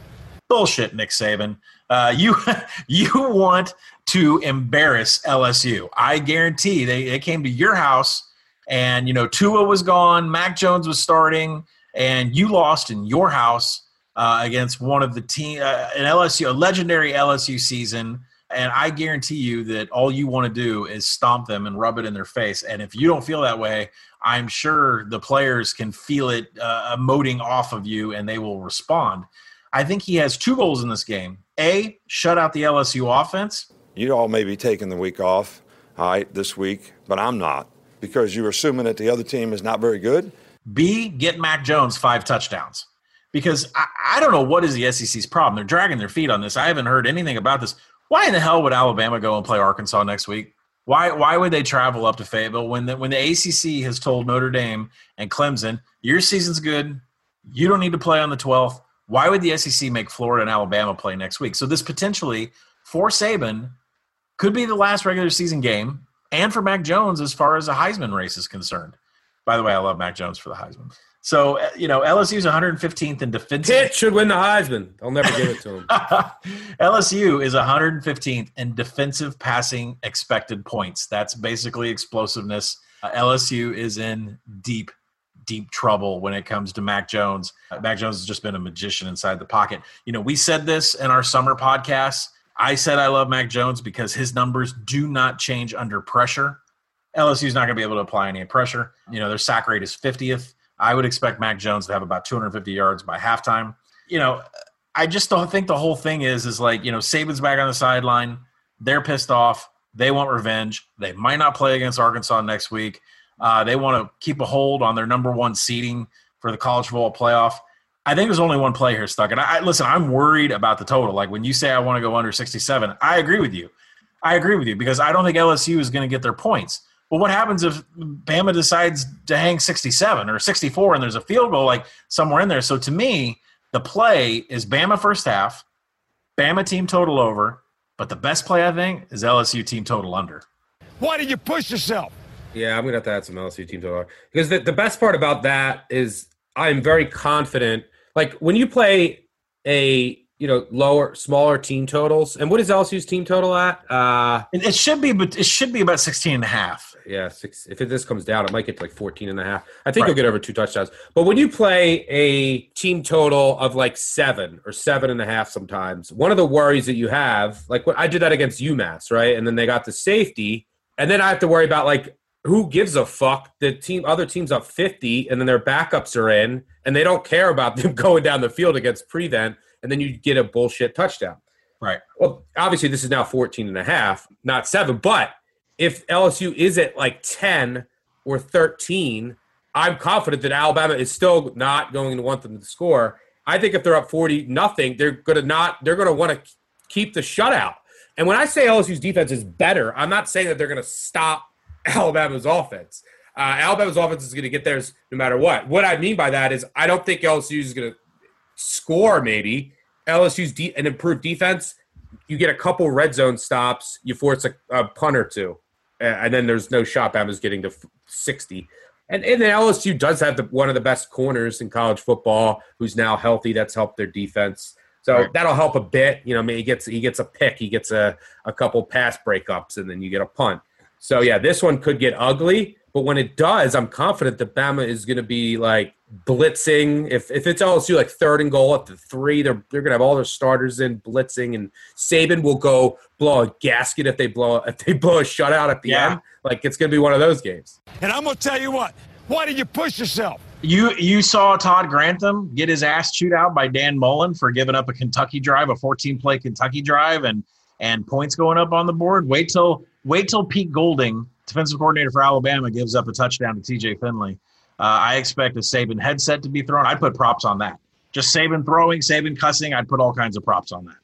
Bullshit, Nick Saban. Uh, you you want to embarrass LSU? I guarantee they, they came to your house and you know Tua was gone, Mac Jones was starting, and you lost in your house uh, against one of the team, uh, an LSU, a legendary LSU season. And I guarantee you that all you want to do is stomp them and rub it in their face. And if you don't feel that way, I'm sure the players can feel it uh, emoting off of you and they will respond. I think he has two goals in this game. A, shut out the LSU offense. You all may be taking the week off, all right, this week, but I'm not because you're assuming that the other team is not very good. B, get Mac Jones five touchdowns. Because I, I don't know what is the SEC's problem. They're dragging their feet on this. I haven't heard anything about this. Why in the hell would Alabama go and play Arkansas next week? Why why would they travel up to Fayetteville when the when the ACC has told Notre Dame and Clemson your season's good, you don't need to play on the 12th. Why would the SEC make Florida and Alabama play next week? So this potentially for Saban could be the last regular season game and for Mac Jones as far as a Heisman race is concerned. By the way, I love Mac Jones for the Heisman. So uh, you know, LSU's 115th in defensive. Pitt should win the Heisman. They'll never give it to him. LSU is 115th in defensive passing expected points. That's basically explosiveness. Uh, LSU is in deep, deep trouble when it comes to Mac Jones. Uh, Mac Jones has just been a magician inside the pocket. You know, we said this in our summer podcast I said I love Mac Jones because his numbers do not change under pressure. LSU's not going to be able to apply any pressure. You know, their sack rate is 50th. I would expect Mac Jones to have about 250 yards by halftime. You know, I just don't think the whole thing is is like, you know, Saban's back on the sideline. They're pissed off. They want revenge. They might not play against Arkansas next week. Uh, they want to keep a hold on their number one seeding for the college football playoff. I think there's only one play here stuck. And I, I listen, I'm worried about the total. Like when you say I want to go under 67, I agree with you. I agree with you because I don't think LSU is going to get their points. But what happens if Bama decides to hang 67 or 64 and there's a field goal like somewhere in there? So to me, the play is Bama first half, Bama team total over, but the best play I think is LSU team total under. Why did you push yourself? Yeah, I'm gonna have to add some LSU team total because the, the best part about that is I'm very confident. Like when you play a you know lower smaller team totals and what is lsu's team total at uh it, it should be but it should be about 16 and a half yeah six if it, this comes down it might get to like 14 and a half i think right. you'll get over two touchdowns but when you play a team total of like seven or seven and a half sometimes one of the worries that you have like what i did that against umass right and then they got the safety and then i have to worry about like who gives a fuck? The team, other teams up 50, and then their backups are in, and they don't care about them going down the field against prevent and then you get a bullshit touchdown. Right. Well, obviously this is now 14 and a half, not 7, but if LSU is at like 10 or 13, I'm confident that Alabama is still not going to want them to score. I think if they're up 40 nothing, they're going to not they're going to want to keep the shutout. And when I say LSU's defense is better, I'm not saying that they're going to stop Alabama's offense. Uh, Alabama's offense is going to get theirs no matter what. What I mean by that is I don't think LSU is going to score maybe. LSU's de- an improved defense. You get a couple red zone stops. You force a, a punt or two, and then there's no shot Bama's getting to 60. And, and then LSU does have the, one of the best corners in college football, who's now healthy. That's helped their defense. So right. that'll help a bit. You know, he gets he gets a pick, he gets a, a couple pass breakups, and then you get a punt. So yeah, this one could get ugly. But when it does, I'm confident that Bama is going to be like blitzing. If if it's LSU like third and goal at the three, they're they're going to have all their starters in blitzing, and Saban will go blow a gasket if they blow if they blow a shutout at the yeah. end. Like it's going to be one of those games. And I'm going to tell you what. Why did you push yourself? You you saw Todd Grantham get his ass chewed out by Dan Mullen for giving up a Kentucky drive, a 14 play Kentucky drive, and and points going up on the board. Wait till wait till Pete Golding defensive coordinator for Alabama gives up a touchdown to TJ Finley. Uh, I expect a Saban headset to be thrown. I'd put props on that. Just Saban throwing, Saban cussing. I'd put all kinds of props on that.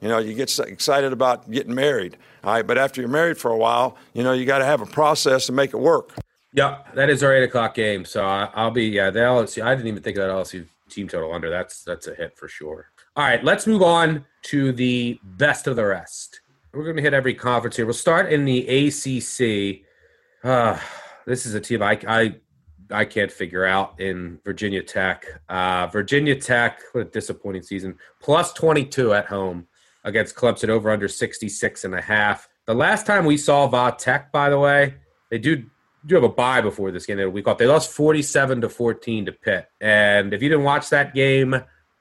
You know, you get excited about getting married, all right, but after you're married for a while, you know, you got to have a process to make it work. Yeah, that is our eight o'clock game. So I, will be yeah. The LSU. I didn't even think of that LSU team total under. That's that's a hit for sure. All right, let's move on to the best of the rest. We're going to hit every conference here. We'll start in the ACC. Uh, this is a team I, I I can't figure out in Virginia Tech. Uh, Virginia Tech, what a disappointing season. Plus 22 at home against Clemson over under 66 and a half. The last time we saw Va Tech, by the way, they do do have a bye before this game. They had a week off. They lost 47 to 14 to Pitt. And if you didn't watch that game,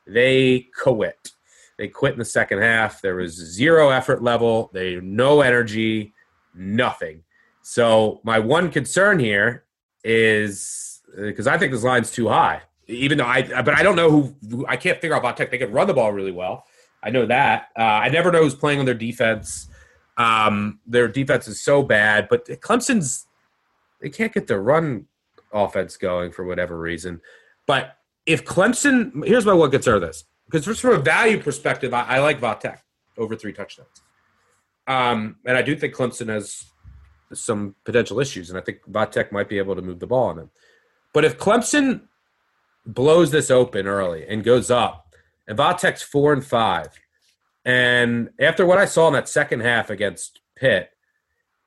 they quit. They quit in the second half. There was zero effort level. They no energy, nothing. So my one concern here is because I think this line's too high. Even though I, but I don't know who, I can't figure out about Tech. They can run the ball really well. I know that. Uh, I never know who's playing on their defense. Um, their defense is so bad, but Clemson's they can't get their run offense going for whatever reason. But if Clemson, here's my one concern: this because just from a value perspective, I, I like Va Tech over three touchdowns. Um, and I do think Clemson has some potential issues, and I think Va Tech might be able to move the ball on them. But if Clemson blows this open early and goes up, and Va Tech's four and five, and after what I saw in that second half against Pitt,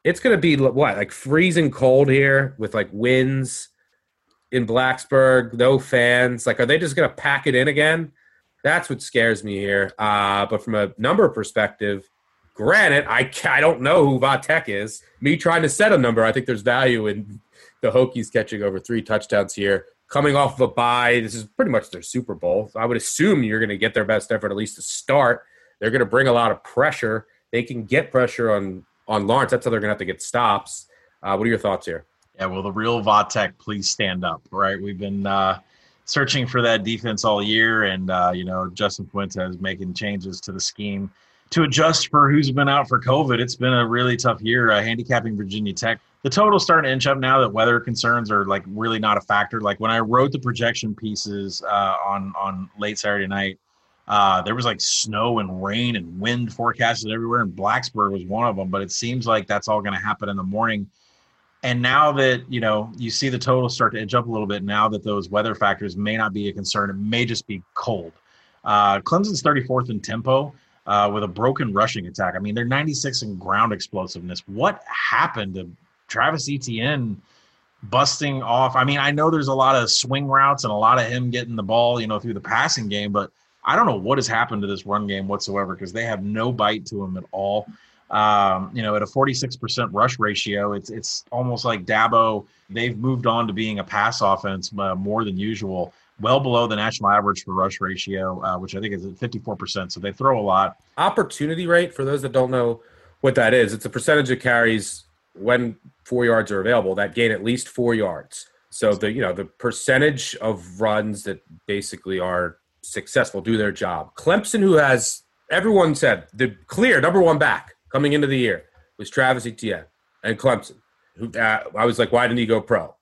it's going to be what like freezing cold here with like winds in Blacksburg, no fans. Like, are they just going to pack it in again? That's what scares me here. Uh, but from a number perspective, Granted, I, I don't know who Va Tech is. Me trying to set a number, I think there's value in the Hokies catching over three touchdowns here. Coming off of a bye, this is pretty much their Super Bowl. So I would assume you're going to get their best effort at least to start. They're going to bring a lot of pressure. They can get pressure on on Lawrence. That's how they're going to have to get stops. Uh, what are your thoughts here? Yeah, well, the real Va Tech, please stand up. Right, we've been uh, searching for that defense all year, and uh, you know Justin Fuentes making changes to the scheme to adjust for who's been out for COVID. It's been a really tough year uh, handicapping Virginia Tech. The total's starting to inch up now that weather concerns are like really not a factor. Like when I wrote the projection pieces uh, on on late Saturday night, uh, there was like snow and rain and wind forecasted everywhere, and Blacksburg was one of them. But it seems like that's all going to happen in the morning. And now that you know, you see the total start to edge up a little bit. Now that those weather factors may not be a concern, it may just be cold. Uh, Clemson's 34th in tempo uh, with a broken rushing attack. I mean, they're 96 in ground explosiveness. What happened to Travis Etienne busting off? I mean, I know there's a lot of swing routes and a lot of him getting the ball, you know, through the passing game, but I don't know what has happened to this run game whatsoever because they have no bite to him at all. Um, you know, at a 46% rush ratio, it's it's almost like Dabo. They've moved on to being a pass offense uh, more than usual well below the national average for rush ratio, uh, which I think is at 54%. So they throw a lot. Opportunity rate, for those that don't know what that is, it's a percentage of carries when four yards are available that gain at least four yards. So the you know the percentage of runs that basically are successful do their job. Clemson, who has everyone said the clear number one back coming into the year was Travis Etienne and Clemson. Who uh, I was like, why didn't he go pro?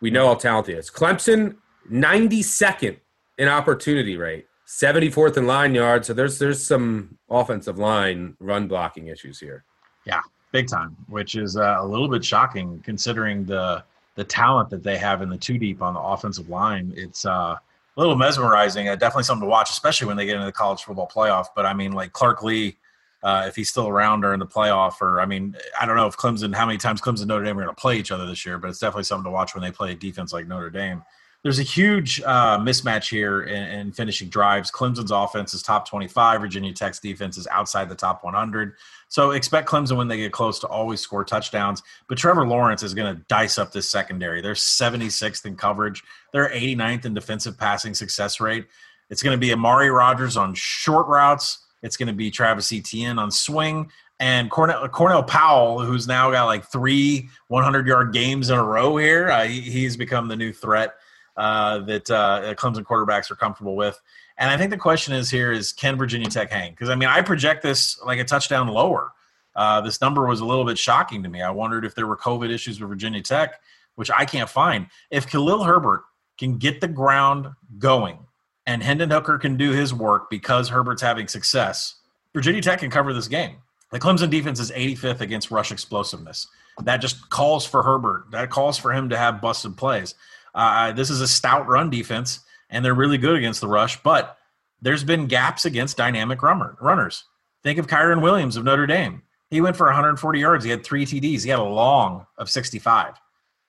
We know how talented he is. Clemson 92nd in opportunity rate, 74th in line yards. So there's there's some offensive line run blocking issues here. Yeah, big time, which is uh, a little bit shocking considering the the talent that they have in the two deep on the offensive line. It's uh, a little mesmerizing. Uh, definitely something to watch, especially when they get into the college football playoff. But I mean, like Clark Lea. Uh, if he's still around during the playoff, or I mean, I don't know if Clemson, how many times Clemson and Notre Dame are going to play each other this year, but it's definitely something to watch when they play a defense like Notre Dame there's a huge uh, mismatch here in, in, finishing drives. Clemson's offense is top 25. Virginia Tech's defense is outside the top 100. So expect Clemson when they get close to always score touchdowns. But Trevor Lawrence is going to dice up this secondary. They're 76th in coverage. They're 89th in defensive passing success rate. It's going to be Amari Rodgers on short routes. It's going to be Travis Etienne on swing. And Cornell, Cornell Powell, who's now got like three 100 yard games in a row here, uh, he, he's become the new threat uh, that uh, Clemson quarterbacks are comfortable with. And I think the question is here is can Virginia Tech hang? Because I mean, I project this like a touchdown lower. Uh, this number was a little bit shocking to me. I wondered if there were COVID issues with Virginia Tech, which I can't find. If Khalil Herbert can get the ground going and Hendon Hooker can do his work because Herbert's having success, Virginia Tech can cover this game. The Clemson defense is 85th against rush explosiveness. That just calls for Herbert. That calls for him to have busted plays. Uh, this is a stout run defense, and they're really good against the rush, but there's been gaps against dynamic runner, runners. Think of Kyren Williams of Notre Dame. He went for 140 yards. He had three TDs. He had a long of 65.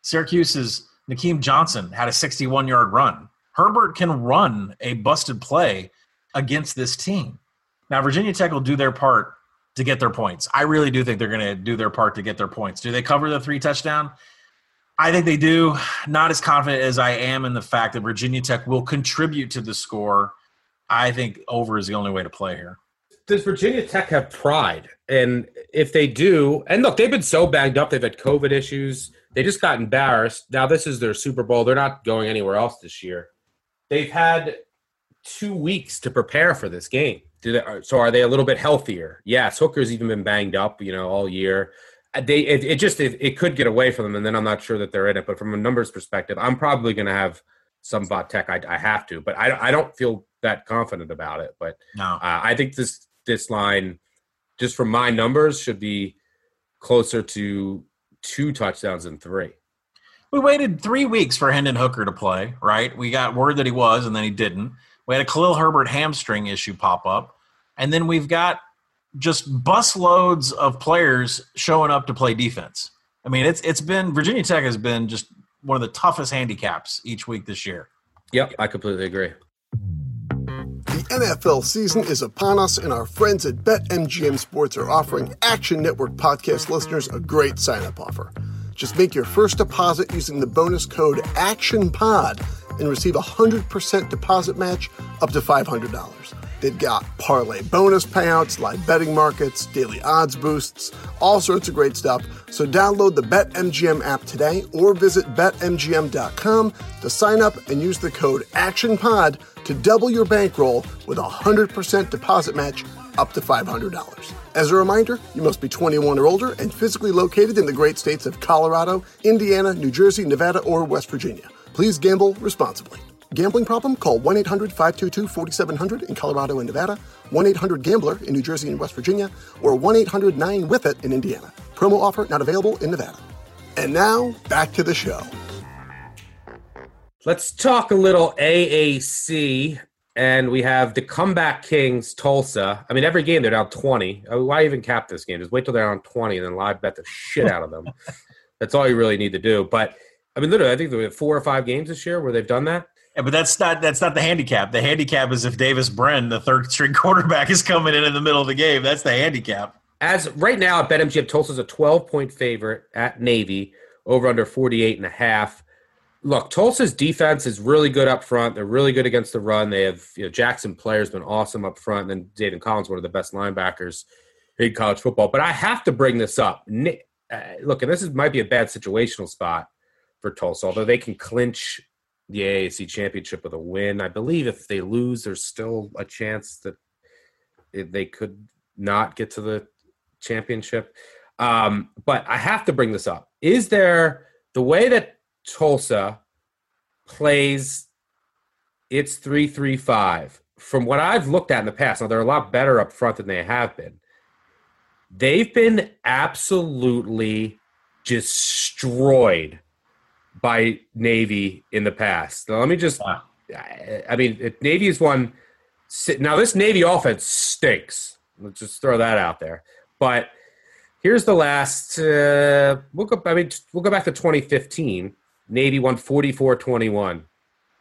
Syracuse's Nykeim Johnson had a 61 yard run. Herbert can run a busted play against this team. Now, Virginia Tech will do their part to get their points. I really do think they're going to do their part to get their points. Do they cover the three touchdown? I think they do. Not as confident as I am in the fact that Virginia Tech will contribute to the score. I think over is the only way to play here. Does Virginia Tech have pride? And if they do, and look, they've been so banged up, they've had COVID issues. They just got embarrassed. Now this is their Super Bowl. They're not going anywhere else this year. They've had two weeks to prepare for this game. They, so are they a little bit healthier? Yes, Hooker's even been banged up, you know, all year they it, it just it, it, could get away from them, and then I'm not sure that they're in it. But from a numbers perspective, I'm probably going to have some Va Tech. I, I have to, but I, I don't feel that confident about it. But no, uh, I think this this line, just from my numbers, should be closer to two touchdowns than three. We waited three weeks for Hendon Hooker to play. Right, we got word that he was, and then he didn't. We had a Khalil Herbert hamstring issue pop up, and then we've got just bus loads of players showing up to play defense. I mean, it's it's been Virginia Tech has been just one of the toughest handicaps each week this year. Yep, I completely agree. The NFL season is upon us, and our friends at BetMGM Sports are offering Action Network podcast listeners a great sign up offer. Just make your first deposit using the bonus code ACTIONPOD and receive a 100% deposit match up to $500. They've got parlay bonus payouts, live betting markets, daily odds boosts, all sorts of great stuff. So download the BetMGM app today or visit betmgm.com to sign up and use the code ActionPod to double your bankroll with a 100% deposit match up to $500. As a reminder, you must be 21 or older and physically located in the great states of Colorado, Indiana, New Jersey, Nevada, or West Virginia. Please gamble responsibly. Gambling problem? Call 1 800 522 4700 in Colorado and Nevada, 1 800 Gambler in New Jersey and West Virginia, or 1 800 9 with it in Indiana. Promo offer not available in Nevada. And now, back to the show. Let's talk a little AAC. And we have the comeback kings, Tulsa. I mean, every game they're down 20. I mean, why even cap this game? Just wait till they're down 20 and then live bet the shit out of them. That's all you really need to do. But I mean, literally, I think there were four or five games this year where they've done that. Yeah, but that's not that's not the handicap. The handicap is if Davis Brin, the third string quarterback, is coming in in the middle of the game. That's the handicap. As right now at BetMGM, Tulsa's a 12 point favorite at Navy, over under 48 and a half. Look, Tulsa's defense is really good up front. They're really good against the run. They have you know, Jaxon Player's been awesome up front, and then Zaven Collins, one of the best linebackers in college football. But I have to bring this up. Uh, look, and this is, might be a bad situational spot for Tulsa, although they can clinch the AAC championship with a win. I believe if they lose, there's still a chance that they could not get to the championship. Um, but I have to bring this up. Is there the way that Tulsa plays its 335 from what I've looked at in the past? Now, they're a lot better up front than they have been. They've been absolutely destroyed by Navy in the past. Now, let me just, wow. I mean, Navy is one. Now, this Navy offense stinks. Let's just throw that out there. But here's the last. Uh, we'll go. I mean, we'll go back to 2015. Navy won 44-21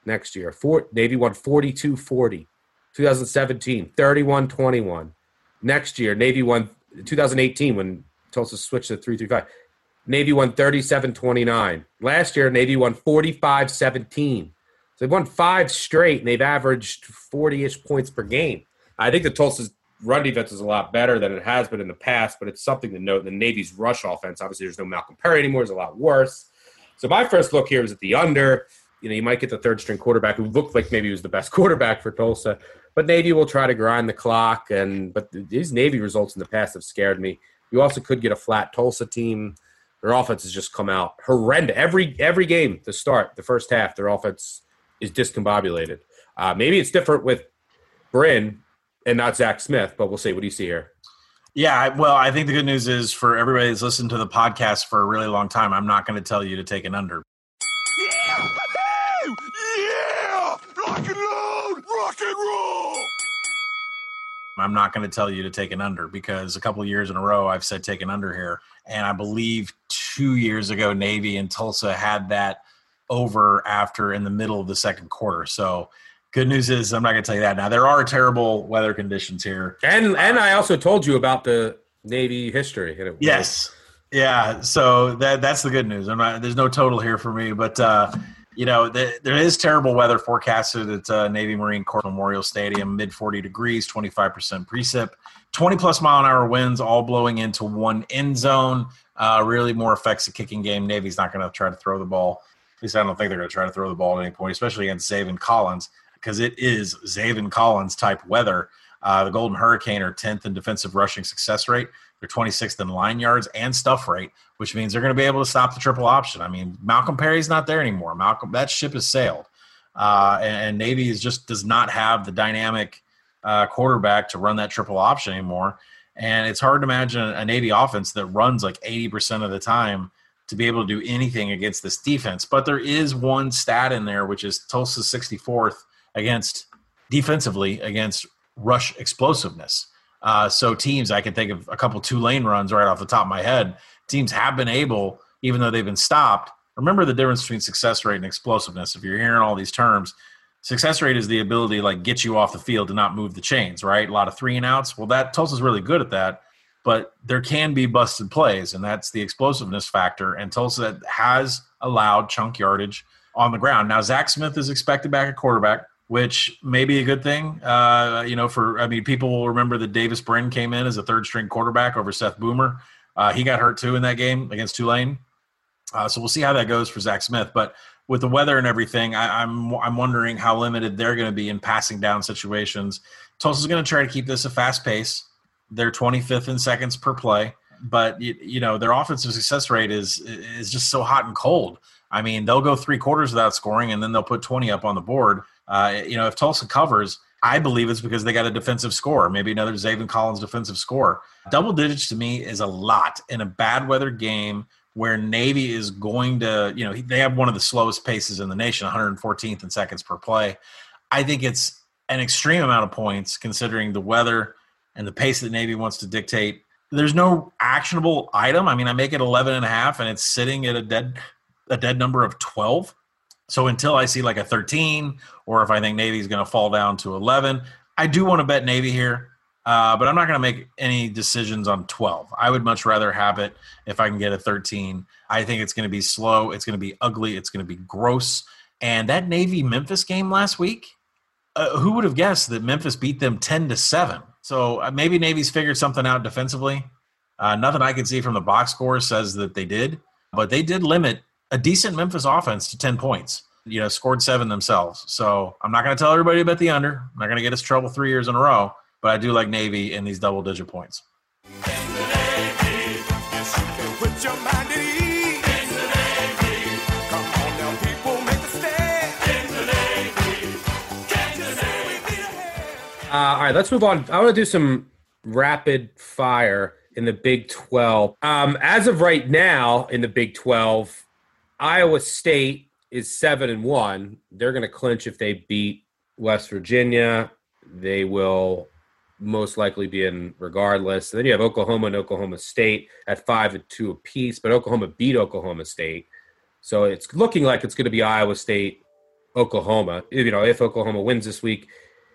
next year. Four, Navy won 42-40. 2017, 31-21. Next year, Navy won 2018 when Tulsa switched to 335. Navy won 37 29. Last year, Navy won 45 17. So they've won five straight and they've averaged 40 ish points per game. I think the Tulsa's run defense is a lot better than it has been in the past, but it's something to note. The Navy's rush offense, obviously, there's no Malcolm Perry anymore, is a lot worse. So my first look here is at the under. You know, you might get the third string quarterback who looked like maybe he was the best quarterback for Tulsa, but Navy will try to grind the clock. And but these Navy results in the past have scared me. You also could get a flat Tulsa team their offense has just come out horrendous. Every every game to start the first half, their offense is discombobulated. Uh, maybe it's different with Brin and not Zach Smith, but we'll see. What do you see here? Yeah, well, I think the good news is for everybody that's listened to the podcast for a really long time, I'm not going to tell you to take an under. Yeah! Yeah! Rock and load! Rock and roll! I'm not going to tell you to take an under because a couple years in a row I've said take an under here. And I believe two years ago, Navy and Tulsa had that over after in the middle of the second quarter. So good news is I'm not going to tell you that. Now there are terrible weather conditions here, and and I also told you about the Navy history. Yes, yeah. So that that's the good news. I'm not. There's no total here for me, but uh, you know the, there is terrible weather forecasted at uh, Navy Marine Corps Memorial Stadium, mid 40 degrees, 25 percent precip. 20 plus mile an hour winds, all blowing into one end zone. Uh, really more affects the kicking game. Navy's not going to try to throw the ball. At least I don't think they're going to try to throw the ball at any point, especially against Zaven Collins, because it is Zaven Collins type weather. Uh, the Golden Hurricane are 10th in defensive rushing success rate. They're 26th in line yards and stuff rate, which means they're going to be able to stop the triple option. I mean, Malcolm Perry's not there anymore. Malcolm, that ship has sailed. Uh, and, and Navy is just does not have the dynamic uh, quarterback to run that triple option anymore. And it's hard to imagine a Navy offense that runs like 80% of the time to be able to do anything against this defense. But there is one stat in there, which is Tulsa's 64th against defensively against rush explosiveness. Uh, so teams, I can think of a couple two lane runs right off the top of my head. Teams have been able, even though they've been stopped. Remember the difference between success rate and explosiveness. If you're hearing all these terms, Success rate is the ability to like get you off the field and not move the chains, right? A lot of three and outs. Well, that Tulsa's really good at that, but there can be busted plays, and that's the explosiveness factor. And Tulsa has allowed chunk yardage on the ground. Now, Zach Smith is expected back at quarterback, which may be a good thing. Uh, you know, for I mean, people will remember that Davis Brin came in as a third string quarterback over Seth Boomer. Uh, he got hurt too in that game against Tulane. Uh, so we'll see how that goes for Zach Smith. But with the weather and everything, I, I'm I'm wondering how limited they're going to be in passing down situations. Tulsa's going to try to keep this a fast pace. They're 25th in seconds per play, but you, you know their offensive success rate is is just so hot and cold. I mean, they'll go three quarters without scoring, and then they'll put 20 up on the board. Uh, you know, if Tulsa covers, I believe it's because they got a defensive score, maybe another Zaven Collins defensive score. Double digits to me is a lot in a bad weather game where Navy is going to, you know, they have one of the slowest paces in the nation, 114th in seconds per play. I think it's an extreme amount of points considering the weather and the pace that Navy wants to dictate. There's no actionable item. I mean, I make it 11 and a half and it's sitting at a dead a dead number of 12. So until I see like a 13 or if I think Navy is going to fall down to 11, I do want to bet Navy here. Uh, but I'm not going to make any decisions on 12. I would much rather have it if I can get a 13. I think it's going to be slow. It's going to be ugly. It's going to be gross. And that Navy Memphis game last week, uh, who would have guessed that Memphis beat them 10 to 7? So uh, maybe Navy's figured something out defensively. Uh, nothing I can see from the box score says that they did, but they did limit a decent Memphis offense to 10 points. You know, scored seven themselves. So I'm not going to tell everybody about the under. I'm not going to get us trouble three years in a row but I do like Navy in these double digit points. Uh, all right, let's move on. I want to do some rapid fire in the Big 12. Um, as of right now, in the Big 12, Iowa State is seven and one. They're going to clinch if they beat West Virginia. They will most likely be in regardless. And then you have Oklahoma and Oklahoma State at five and two apiece, but Oklahoma beat Oklahoma State. So it's looking like it's going to be Iowa State, Oklahoma. You know, if Oklahoma wins this week,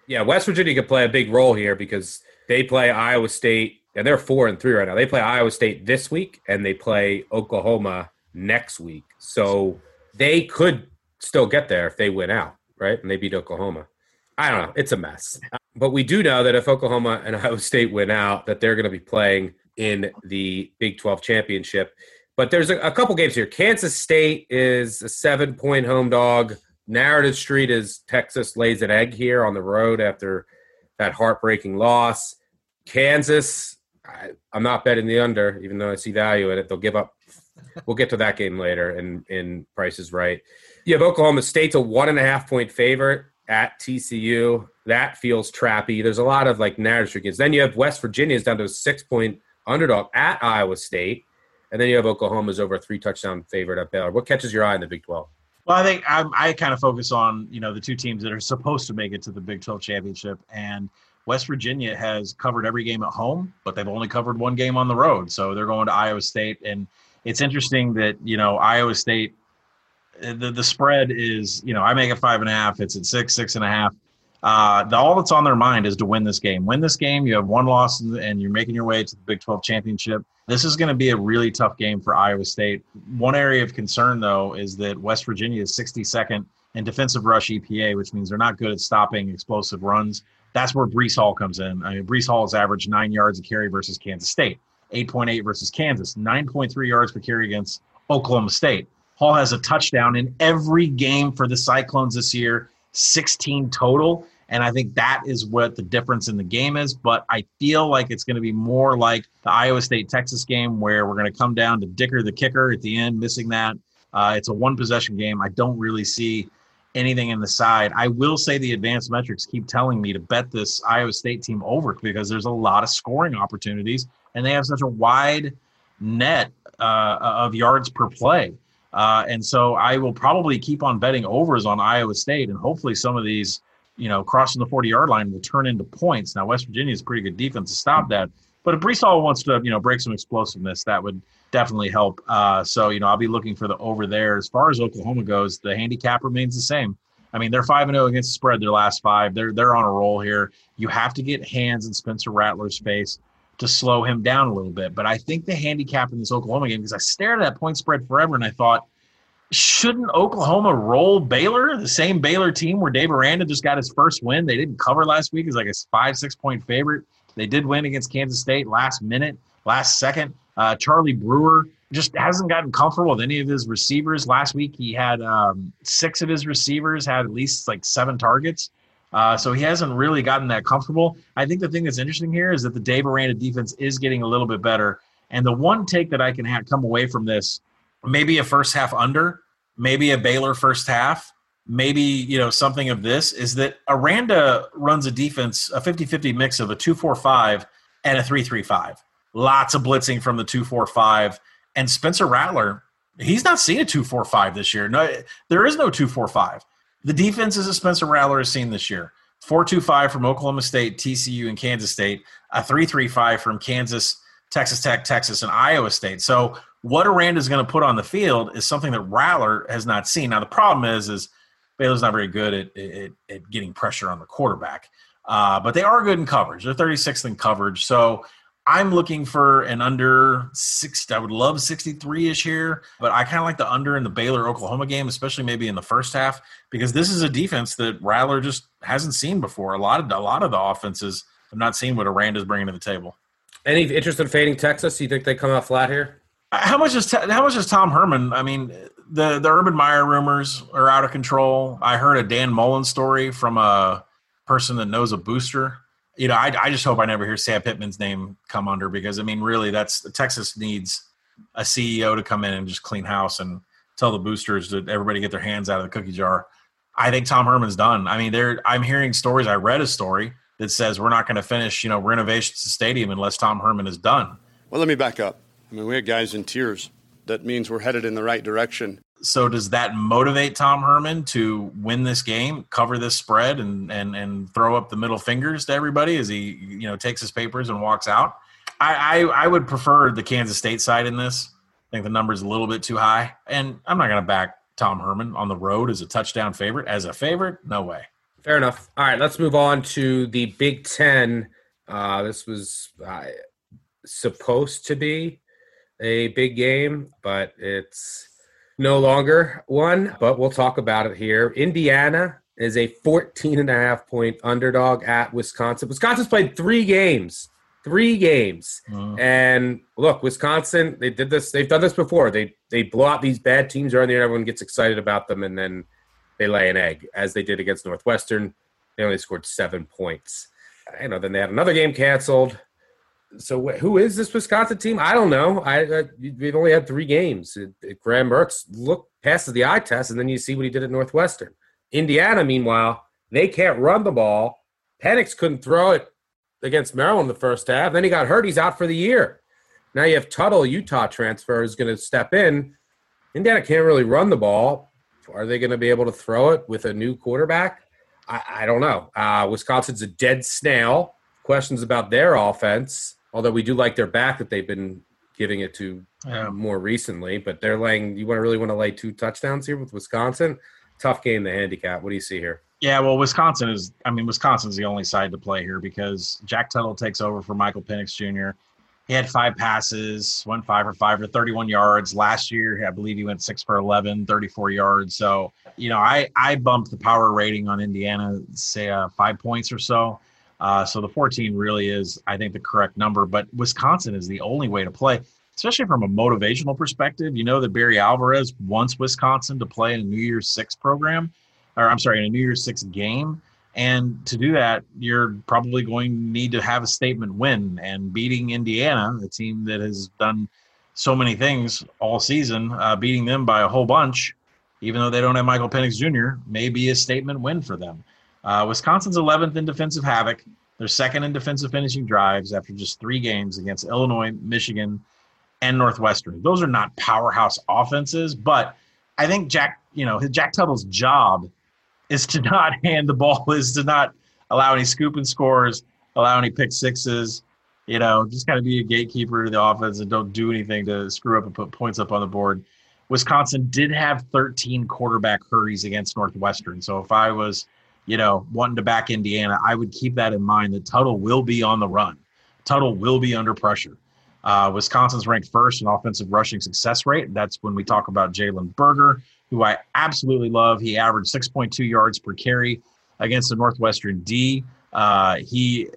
yeah, West Virginia could play a big role here because they play Iowa State, and they're four and three right now. They play Iowa State this week, and they play Oklahoma next week. So they could still get there if they win out, right? And they beat Oklahoma. I don't know. It's a mess. But we do know that if Oklahoma and Iowa State win out, that they're going to be playing in the Big 12 championship. But there's a, a couple games here. Kansas State is a seven point home dog. Narrative Street is Texas lays an egg here on the road after that heartbreaking loss. Kansas, I, am not betting the under, even though I see value in it. They'll give up. We'll get to that game later in, in prices right. You have Oklahoma State's a one and a half point favorite at TCU. That feels trappy. There's a lot of like narrative games. Then you have West Virginia's down to a six point underdog at Iowa State. And then you have Oklahoma's over a three touchdown favorite at Baylor. What catches your eye in the Big 12? Well, I think I'm, i kind of focus on you know the two teams that are supposed to make it to the Big 12 championship, and West Virginia has covered every game at home, but they've only covered one game on the road. So they're going to Iowa State, and it's interesting that you know Iowa State the the spread is you know I make it five and a half. It's at six, six and a half. Uh, the, all that's on their mind is to win this game. Win this game. You have one loss, and you're making your way to the Big 12 championship. This is going to be a really tough game for Iowa State. One area of concern, though, is that West Virginia is 62nd in defensive rush EPA, which means they're not good at stopping explosive runs. That's where Breece Hall comes in. I mean, Breece Hall has averaged nine yards a carry versus Kansas State, 8.8 versus Kansas, 9.3 yards per carry against Oklahoma State. Hall has a touchdown in every game for the Cyclones this year, 16 total. And I think that is what the difference in the game is. But I feel like it's going to be more like the Iowa State Texas game where we're going to come down to Dicker, the kicker, at the end, missing that. Uh, it's a one possession game. I don't really see anything in the side. I will say the advanced metrics keep telling me to bet this Iowa State team over because there's a lot of scoring opportunities and they have such a wide net uh, of yards per play. Uh, and so I will probably keep on betting overs on Iowa State, and hopefully some of these, you know, crossing the 40 yard line will turn into points. Now, West Virginia is a pretty good defense to stop that. But if Hall wants to, you know, break some explosiveness, that would definitely help. Uh, so, you know, I'll be looking for the over there. As far as Oklahoma goes, the handicap remains the same. I mean, they're five and zero oh against the spread their last five. They're they're on a roll here. You have to get hands in Spencer Rattler's face to slow him down a little bit. But I think the handicap in this Oklahoma game, because I stared at that point spread forever and I thought, shouldn't Oklahoma roll Baylor, the same Baylor team where Dave Aranda just got his first win? They didn't cover last week as like a five, six point favorite. They did win against Kansas State last minute, last second. Uh, Charlie Brewer just hasn't gotten comfortable with any of his receivers. Last week, he had um, six of his receivers had at least like seven targets. Uh, so he hasn't really gotten that comfortable. I think the thing that's interesting here is that the Dave Aranda defense is getting a little bit better. And the one take that I can have come away from this, maybe a first half under, maybe a Baylor first half, maybe you know something of this is that Aranda runs a defense, a 50-50 mix of a 2-4-5 and a 3-3-5. Lots of blitzing from the 2-4-5. And Spencer Rattler, he's not seen a 2-4-5 this year. No, there is no 2-4-5. The defenses that Spencer Rattler has seen this year. 4-2-5 from Oklahoma State, TCU, and Kansas State, a 3-3-5 from Kansas, Texas Tech, Texas, and Iowa State. So what Aranda is going to put on the field is something that Rattler has not seen. Now the problem is, is Baylor's not very good at, at, at getting pressure on the quarterback, uh, but they are good in coverage. They're 36th in coverage. So I'm looking for an under 60. I would love 63 ish here, but I kind of like the under in the Baylor Oklahoma game, especially maybe in the first half, because this is a defense that Rattler just hasn't seen before. A lot of a lot of the offenses have not seen what Aranda's bringing to the table. Any interest in fading Texas? Do You think they come out flat here? Uh, how much is how much is Tom Herman? I mean, the the Urban Meyer rumors are out of control. I heard a Dan Mullen story from a person that knows a booster. You know, I, I just hope I never hear Sam Pittman's name come under because I mean, really, that's Texas needs a CEO to come in and just clean house and tell the boosters that everybody get their hands out of the cookie jar. I think Tom Herman's done. I mean, there I'm hearing stories. I read a story that says we're not going to finish, you know, renovations to the stadium unless Tom Herman is done. Well, let me back up. I mean, we had guys in tears. That means we're headed in the right direction. So does that motivate Tom Herman to win this game, cover this spread, and and and throw up the middle fingers to everybody as he you know takes his papers and walks out? I I, I would prefer the Kansas State side in this. I think the number's a little bit too high, and I'm not going to back Tom Herman on the road as a touchdown favorite. As a favorite, no way. Fair enough. All right, let's move on to the Big Ten. Uh, this was uh, supposed to be a big game, but it's no longer one. But we'll talk about it here. Indiana is a 14 and a half point underdog at Wisconsin. Wisconsin's played three games. Three games. And look, Wisconsin, they did this, they've done this before. They they blow out these bad teams early and everyone gets excited about them and then they lay an egg, as they did against Northwestern. They only scored seven points. You know, then they had another game canceled so who is this Wisconsin team? I don't know. I, I we've only had three games. It, it, Graham Mertz look passes the eye test, and then you see what he did at Northwestern. Indiana, meanwhile, they can't run the ball. Penix couldn't throw it against Maryland the first half. Then he got hurt. He's out for the year. Now you have Tuttle, Utah transfer, is going to step in. Indiana can't really run the ball. Are they going to be able to throw it with a new quarterback? I, I don't know. Uh, Wisconsin's a dead snail. Questions about their offense although we do like their back that they've been giving it to yeah. more recently. But they're laying. You want to really want to lay two touchdowns here with Wisconsin? Tough game to handicap. What do you see here? Yeah, well, Wisconsin is. I mean, Wisconsin's the only side to play here because Jack Tuttle takes over for Michael Penix Jr. He had five passes, went five for five for 31 yards. Last year, I believe he went six for 11, 34 yards. So, you know, I I bumped the power rating on Indiana, say uh, five points or so. Uh, so the 14 really is, I think, the correct number. But Wisconsin is the only way to play, especially from a motivational perspective. You know that Barry Alvarez wants Wisconsin to play in a New Year's Six program, or I'm sorry, in a New Year's Six game. And to do that, you're probably going to need to have a statement win. And beating Indiana, a team that has done so many things all season, uh, beating them by a whole bunch, even though they don't have Michael Penix Jr., may be a statement win for them. Uh, Wisconsin's 11th in defensive havoc. They're second in defensive finishing drives after just three games against Illinois, Michigan, and Northwestern. Those are not powerhouse offenses, but I think Jack, you know, Jack Tuttle's job is to not hand the ball, is to not allow any scoop and scores, allow any pick sixes. You know, just kind of be a gatekeeper to the offense and don't do anything to screw up and put points up on the board. Wisconsin did have 13 quarterback hurries against Northwestern. So if I was you know, wanting to back Indiana, I would keep that in mind that Tuttle will be on the run. Tuttle will be under pressure. Uh, Wisconsin's ranked first in offensive rushing success rate. That's when we talk about Jalen Berger, who I absolutely love. He averaged 6.2 yards per carry against the Northwestern D. Uh, he,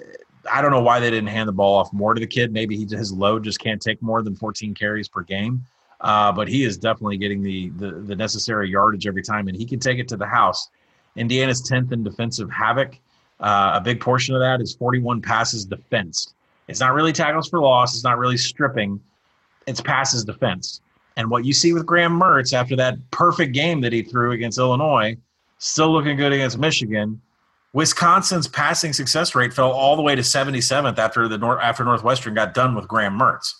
I don't know why they didn't hand the ball off more to the kid. Maybe he, his load just can't take more than 14 carries per game. uh, but he is definitely getting the, the the necessary yardage every time, and he can take it to the house. Indiana's 10th in defensive havoc. Uh, a big portion of that is 41 passes defensed. It's not really tackles for loss. It's not really stripping. It's passes defense. And what you see with Graham Mertz after that perfect game that he threw against Illinois, still looking good against Michigan. Wisconsin's passing success rate fell all the way to 77th after the after Northwestern got done with Graham Mertz.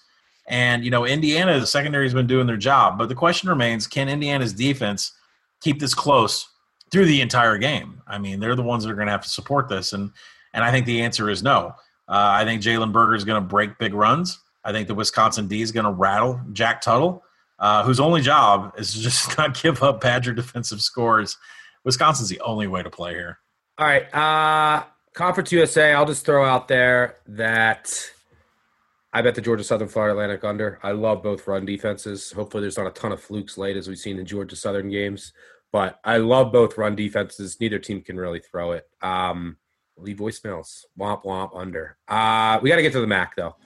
And you know, Indiana, the secondary has been doing their job, but the question remains: Can Indiana's defense keep this close through the entire game? I mean, they're the ones that are going to have to support this, and and I think the answer is no. Uh, I think Jalen Berger is going to break big runs. I think the Wisconsin D is going to rattle Jack Tuttle, uh, whose only job is to just not give up Badger defensive scores. Wisconsin's the only way to play here. All right. Uh, Conference USA, I'll just throw out there that I bet the Georgia Southern Florida Atlantic under. I love both run defenses. Hopefully, there's not a ton of flukes late as we've seen in Georgia Southern games, but I love both run defenses. Neither team can really throw it. Um, leave voicemails. Womp womp under. Uh, we got to get to the MAC though.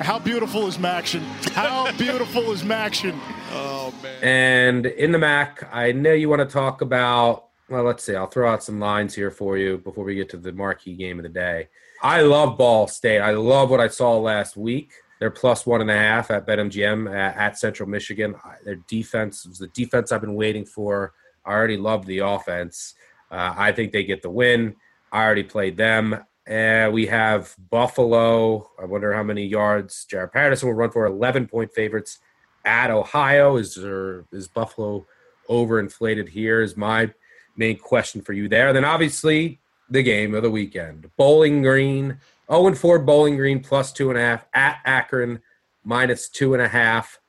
How beautiful is MACtion? How beautiful is MACtion? Oh man! And in the MAC, I know you want to talk about. Well, let's see. I'll throw out some lines here for you before we get to the marquee game of the day. I love Ball State. I love what I saw last week. They're plus one and a half at BetMGM at, at Central Michigan. Their defense was the defense I've been waiting for. I already love the offense. Uh, I think they get the win. I already played them. Uh, we have Buffalo. I wonder how many yards Jaret Patterson will run for. 11 point favorites at Ohio. Is there, is Buffalo overinflated here? Is my main question for you there. And then obviously the game of the weekend. Bowling Green, 0 4 Bowling Green plus two and a half at Akron minus two and a half.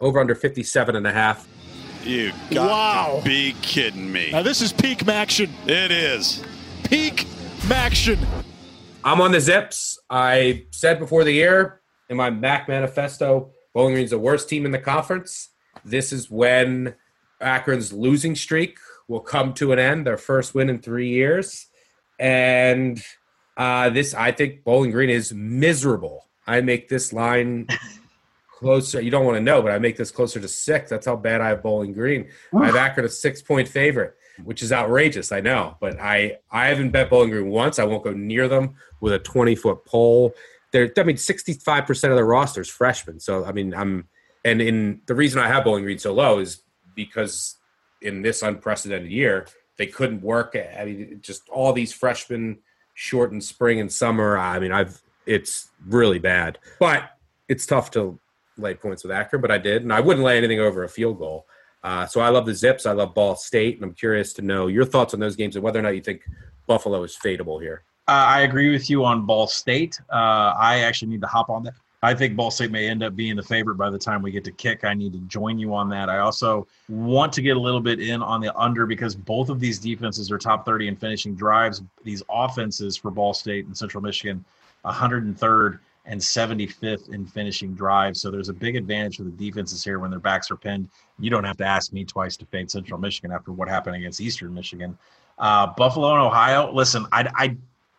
Over under 57 and a half. You got Wow. to be kidding me. Now this is peak MACtion. It is. Peak MACtion. I'm on the Zips. I said before the year in my MAC manifesto, Bowling Green's the worst team in the conference. This is when Akron's losing streak will come to an end, their first win in three years. And uh, this, I think Bowling Green is miserable. I make this line closer. You don't want to know, but I make this closer to six. That's how bad I have Bowling Green. I have Akron a six point favorite, which is outrageous. I know, but I I haven't bet Bowling Green once. I won't go near them with a twenty foot pole. They're, I mean, sixty five percent of their roster is freshmen. So I mean, I'm and in the reason I have Bowling Green so low is because in this unprecedented year they couldn't work. I mean, just all these freshmen shortened spring and summer. I mean, I've it's really bad, but it's tough to lay points with Akron, but I did, and I wouldn't lay anything over a field goal. Uh, so I love the Zips. I love Ball State, and I'm curious to know your thoughts on those games and whether or not you think Buffalo is fadeable here. Uh, I agree with you on Ball State. Uh, I actually need to hop on that. I think Ball State may end up being the favorite by the time we get to kick. I need to join you on that. I also want to get a little bit in on the under because both of these defenses are top 30 in finishing drives. These offenses for Ball State and Central Michigan, 103rd and 75th in finishing drives. So there's a big advantage for the defenses here when their backs are pinned. You don't have to ask me twice to fade Central Michigan after what happened against Eastern Michigan. Uh, Buffalo and Ohio. Listen, I, I,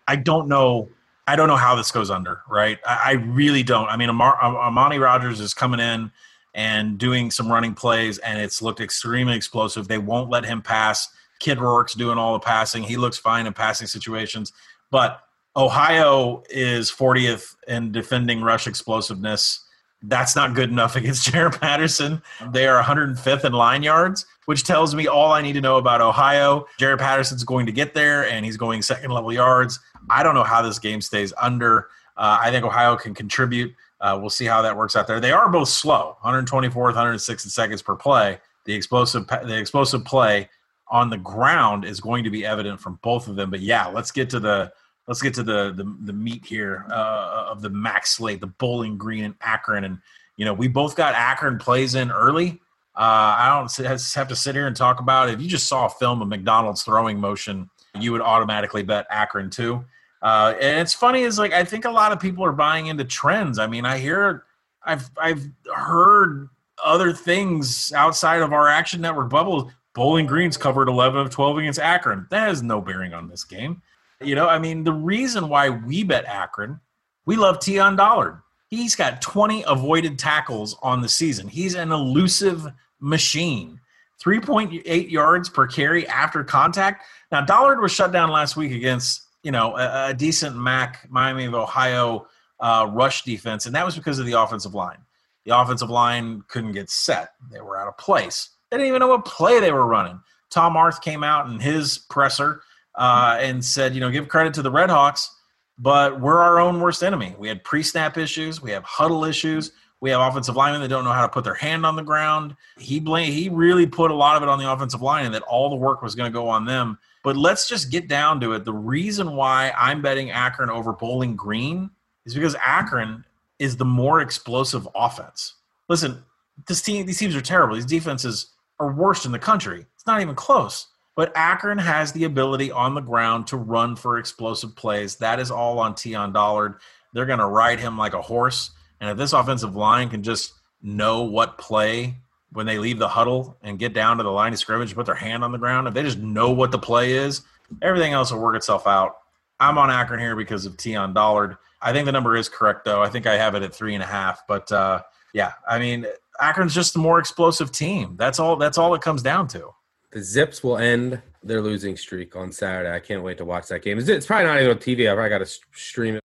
I don't know. I don't know how this goes under. Right? I, I really don't. I mean, Amar, Armani Rogers is coming in and doing some running plays, and it's looked extremely explosive. They won't let him pass. Kid Rourke's doing all the passing. He looks fine in passing situations, but Ohio is 40th in defending rush explosiveness. That's not good enough against Jaret Patterson. They are 105th in line yards, which tells me all I need to know about Ohio. Jaret Patterson's going to get there, and he's going second level yards. I don't know how this game stays under. Uh, I think Ohio can contribute. Uh, we'll see how that works out there. They are both slow, 124th, 106 seconds per play. The explosive, the explosive play on the ground is going to be evident from both of them. But yeah, let's get to the let's get to the the, the meat here uh, of the MAC's slate, the Bowling Green and Akron, and you know we both got Akron plays in early. Uh, I don't have to sit here and talk about it. If you just saw a film of McDonald's throwing motion, you would automatically bet Akron too. Uh, and it's funny is like I think a lot of people are buying into trends. I mean, I hear, I've I've heard other things outside of our Action Network bubble. Bowling Green's covered 11 of 12 against Akron. That has no bearing on this game. You know, I mean, the reason why we bet Akron, we love Teon Dollard. He's got 20 avoided tackles on the season. He's an elusive machine. 3.8 yards per carry after contact. Now, Dollard was shut down last week against, you know, a, a decent MAC, Miami of Ohio uh, rush defense, and that was because of the offensive line. The offensive line couldn't get set. They were out of place. They didn't even know what play they were running. Tom Arth came out in his presser uh, and said, you know, give credit to the Red Hawks, but we're our own worst enemy. We had pre-snap issues. We have huddle issues. We have offensive linemen that don't know how to put their hand on the ground. He blame he really put a lot of it on the offensive line and that all the work was going to go on them. But let's just get down to it. The reason why I'm betting Akron over Bowling Green is because Akron is the more explosive offense. Listen, this team, these teams are terrible. These defenses are worst in the country. It's not even close. But Akron has the ability on the ground to run for explosive plays. That is all on Teon Dollard. They're going to ride him like a horse. And if this offensive line can just know what play when they leave the huddle and get down to the line of scrimmage, put their hand on the ground, if they just know what the play is, everything else will work itself out. I'm on Akron here because of Teon Dollard. I think the number is correct, though. I think I have it at three and a half. But uh, yeah, I mean, Akron's just a more explosive team. That's all. That's all it comes down to. The Zips will end their losing streak on Saturday. I can't wait to watch that game. It's probably not even on TV. I probably got to stream it.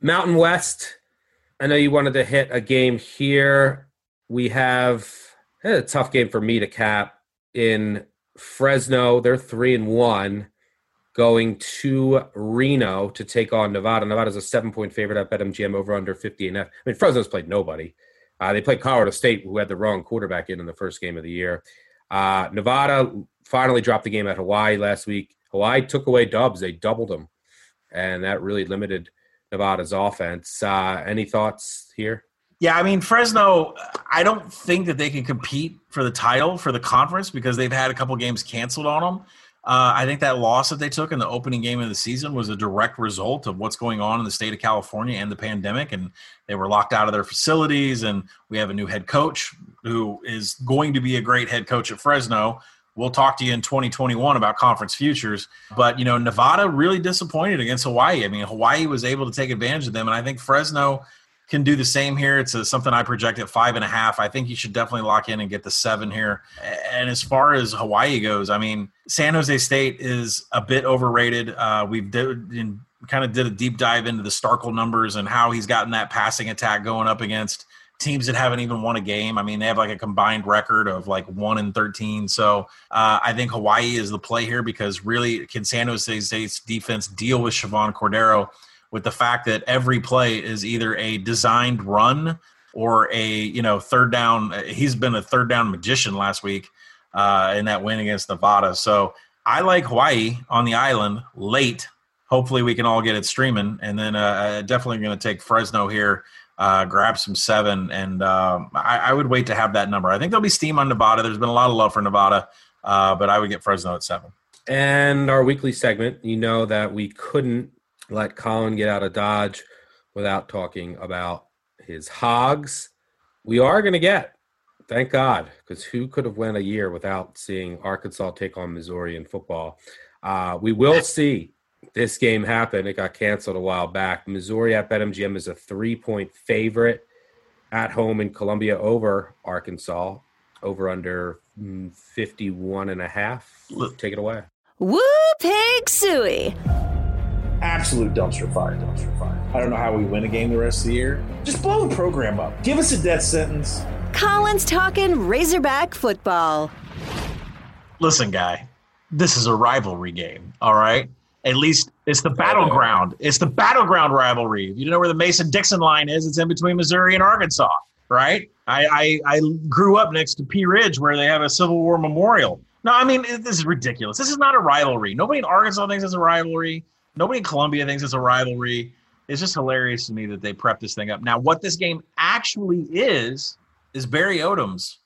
Mountain West. I know you wanted to hit a game here. We have a tough game for me to cap in Fresno. They're three and one going to Reno to take on Nevada. Nevada's a seven point favorite at BetMGM over under 50 and F. I mean, Fresno's played nobody. Uh, they played Colorado State, who had the wrong quarterback in in the first game of the year. Uh, Nevada finally dropped the game at Hawaii last week. Hawaii took away dubs; they doubled them, and that really limited Nevada's offense. Uh, any thoughts here? Yeah, I mean Fresno. I don't think that they can compete for the title for the conference because they've had a couple games canceled on them. Uh, I think that loss that they took in the opening game of the season was a direct result of what's going on in the state of California and the pandemic. And they were locked out of their facilities. And we have a new head coach who is going to be a great head coach at Fresno. We'll talk to you in 2021 about conference futures. But, you know, Nevada really disappointed against Hawaii. I mean, Hawaii was able to take advantage of them. And I think Fresno can do the same here. It's a, something I project at five and a half. I think you should definitely lock in and get the seven here. And as far as Hawaii goes, I mean, San Jose State is a bit overrated. Uh, we've did, in, kind of did a deep dive into the Starkel numbers and how he's gotten that passing attack going up against teams that haven't even won a game. I mean, they have like a combined record of like one and 13. So uh, I think Hawaii is the play here because really can San Jose State's defense deal with Chevan Cordeiro? With the fact that every play is either a designed run or a you know third down. He's been a third down magician last week uh, in that win against Nevada. So I like Hawaii on the island late. Hopefully we can all get it streaming, and then uh, definitely going to take Fresno here. Uh, grab some seven, and um, I, I, would wait to have that number. I think there'll be steam on Nevada. There's been a lot of love for Nevada, uh, but I would get Fresno at seven. And our weekly segment, you know that we couldn't let Collin get out of Dodge without talking about his hogs. We are going to get, thank God, because who could have went a year without seeing Arkansas take on Missouri in football? Uh, we will see this game happen. It got canceled a while back. Missouri at BetMGM is a three point favorite at home in Columbia over Arkansas, over under mm, 51 and a half. Take it away. Woo pig suey absolute dumpster fire, dumpster fire. I don't know how we win a game the rest of the year. Just blow the program up. Give us a death sentence. Collin's talking Razorback football. Listen, guy, this is a rivalry game, all right? At least it's the battleground. It's the battleground rivalry. You know where the Mason Dixon line is? It's in between Missouri and Arkansas, right? I, I, I grew up next to Pea Ridge where they have a Civil War memorial. No, I mean, this is ridiculous. This is not a rivalry. Nobody in Arkansas thinks it's a rivalry. Nobody in Columbia thinks it's a rivalry. It's just hilarious to me that they prep this thing up. Now, what this game actually is, is Barry Odom's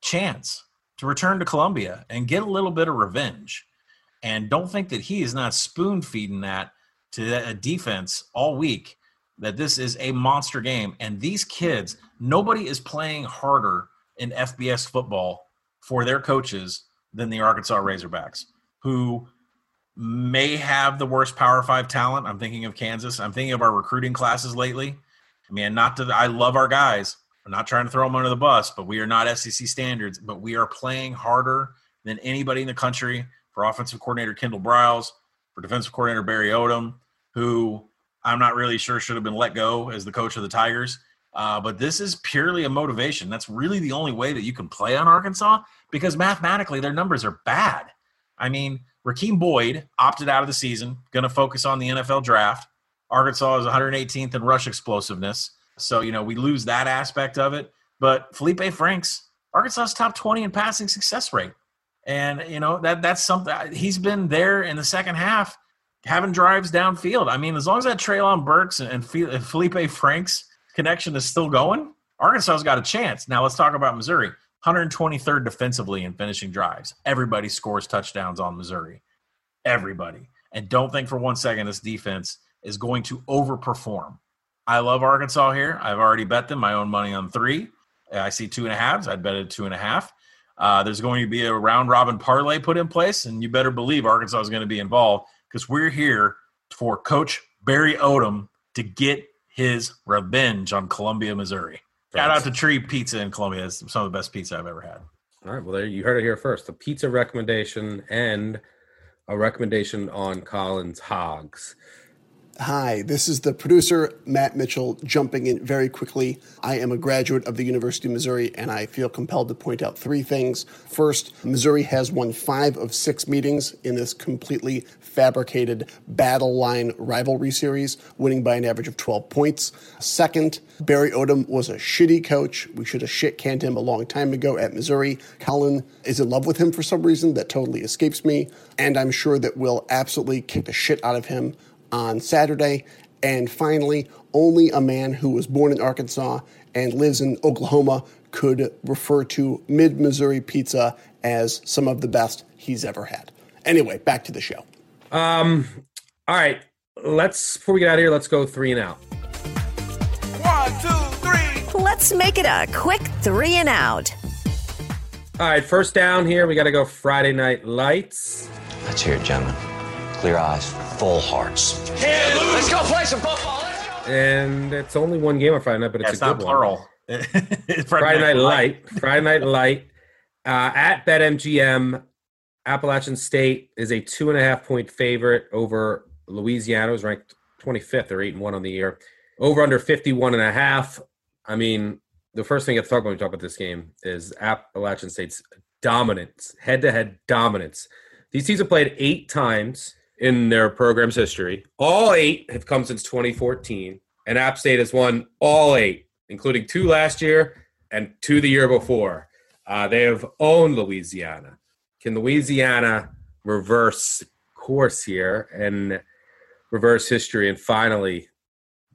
chance to return to Columbia and get a little bit of revenge. And don't think that he is not spoon feeding that to a defense all week, that this is a monster game. And these kids, nobody is playing harder in FBS football for their coaches than the Arkansas Razorbacks, who may have the worst Power Five talent. I'm thinking of Kansas. I'm thinking of our recruiting classes lately. I mean, not to, I love our guys. I'm not trying to throw them under the bus, but we are not SEC standards, but we are playing harder than anybody in the country for offensive coordinator Kendall Briles, for defensive coordinator Barry Odom, who I'm not really sure should have been let go as the coach of the Tigers. Uh, but this is purely a motivation. That's really the only way that you can play on Arkansas because mathematically their numbers are bad. I mean, Rakeem Boyd opted out of the season, going to focus on the NFL draft. Arkansas is 118th in rush explosiveness. So, you know, we lose that aspect of it. But Feleipe Franks, Arkansas's top 20 in passing success rate. And, you know, that that's something he's been there in the second half having drives downfield. I mean, as long as that Treylon Burks and Feleipe Franks connection is still going, Arkansas's got a chance. Now let's talk about Missouri. 123rd defensively in finishing drives. Everybody scores touchdowns on Missouri. Everybody. And don't think for one second this defense is going to overperform. I love Arkansas here. I've already bet them my own money on three. I see two and a halves. I'd bet it two and a half. Uh, there's going to be a round robin parlay put in place, and you better believe Arkansas is going to be involved because we're here for Coach Barry Odom to get his revenge on Columbia, Missouri. Shout out to Tree Pizza in Columbia. It's some of the best pizza I've ever had. All right. Well, there you heard it here first. The pizza recommendation and a recommendation on Collin's Hogs. Hi, this is the producer, Matt Mitchell, jumping in very quickly. I am a graduate of the University of Missouri, and I feel compelled to point out three things. First, Missouri has won five of six meetings in this completely fabricated battle line rivalry series, winning by an average of 12 points. Second, Barry Odom was a shitty coach. We should have shit canned him a long time ago at Missouri. Collin is in love with him for some reason that totally escapes me, and I'm sure that we'll absolutely kick the shit out of him on Saturday. And finally, only a man who was born in Arkansas and lives in Oklahoma could refer to mid Missouri pizza as some of the best he's ever had. Anyway, back to the show. Um, all right, let's before we get out of here, let's go three and out. One, two, three. Let's make it a quick three and out. All right, first down here, we got to go Friday Night Lights. Let's hear it, gentlemen. Clear eyes, full hearts. Can't lose. Let's go play some football. And it's only one game on Friday night, but it's, Yeah, a it's good not plural. one. Friday, Night Light. Friday Night Light. Uh, at BetMGM, Appalachian State is a two and a half point favorite over Louisiana, who's ranked 25th or eight and one on the year. Over under 51 and a half. I mean, the first thing you have to talk about when we talk about this game is Appalachian State's dominance, head to head dominance. These teams have played eight times in their program's history. All eight have come since 2014, and App State has won all eight, including two last year and two the year before. Uh, they have owned Louisiana. Can Louisiana reverse course here and reverse history and finally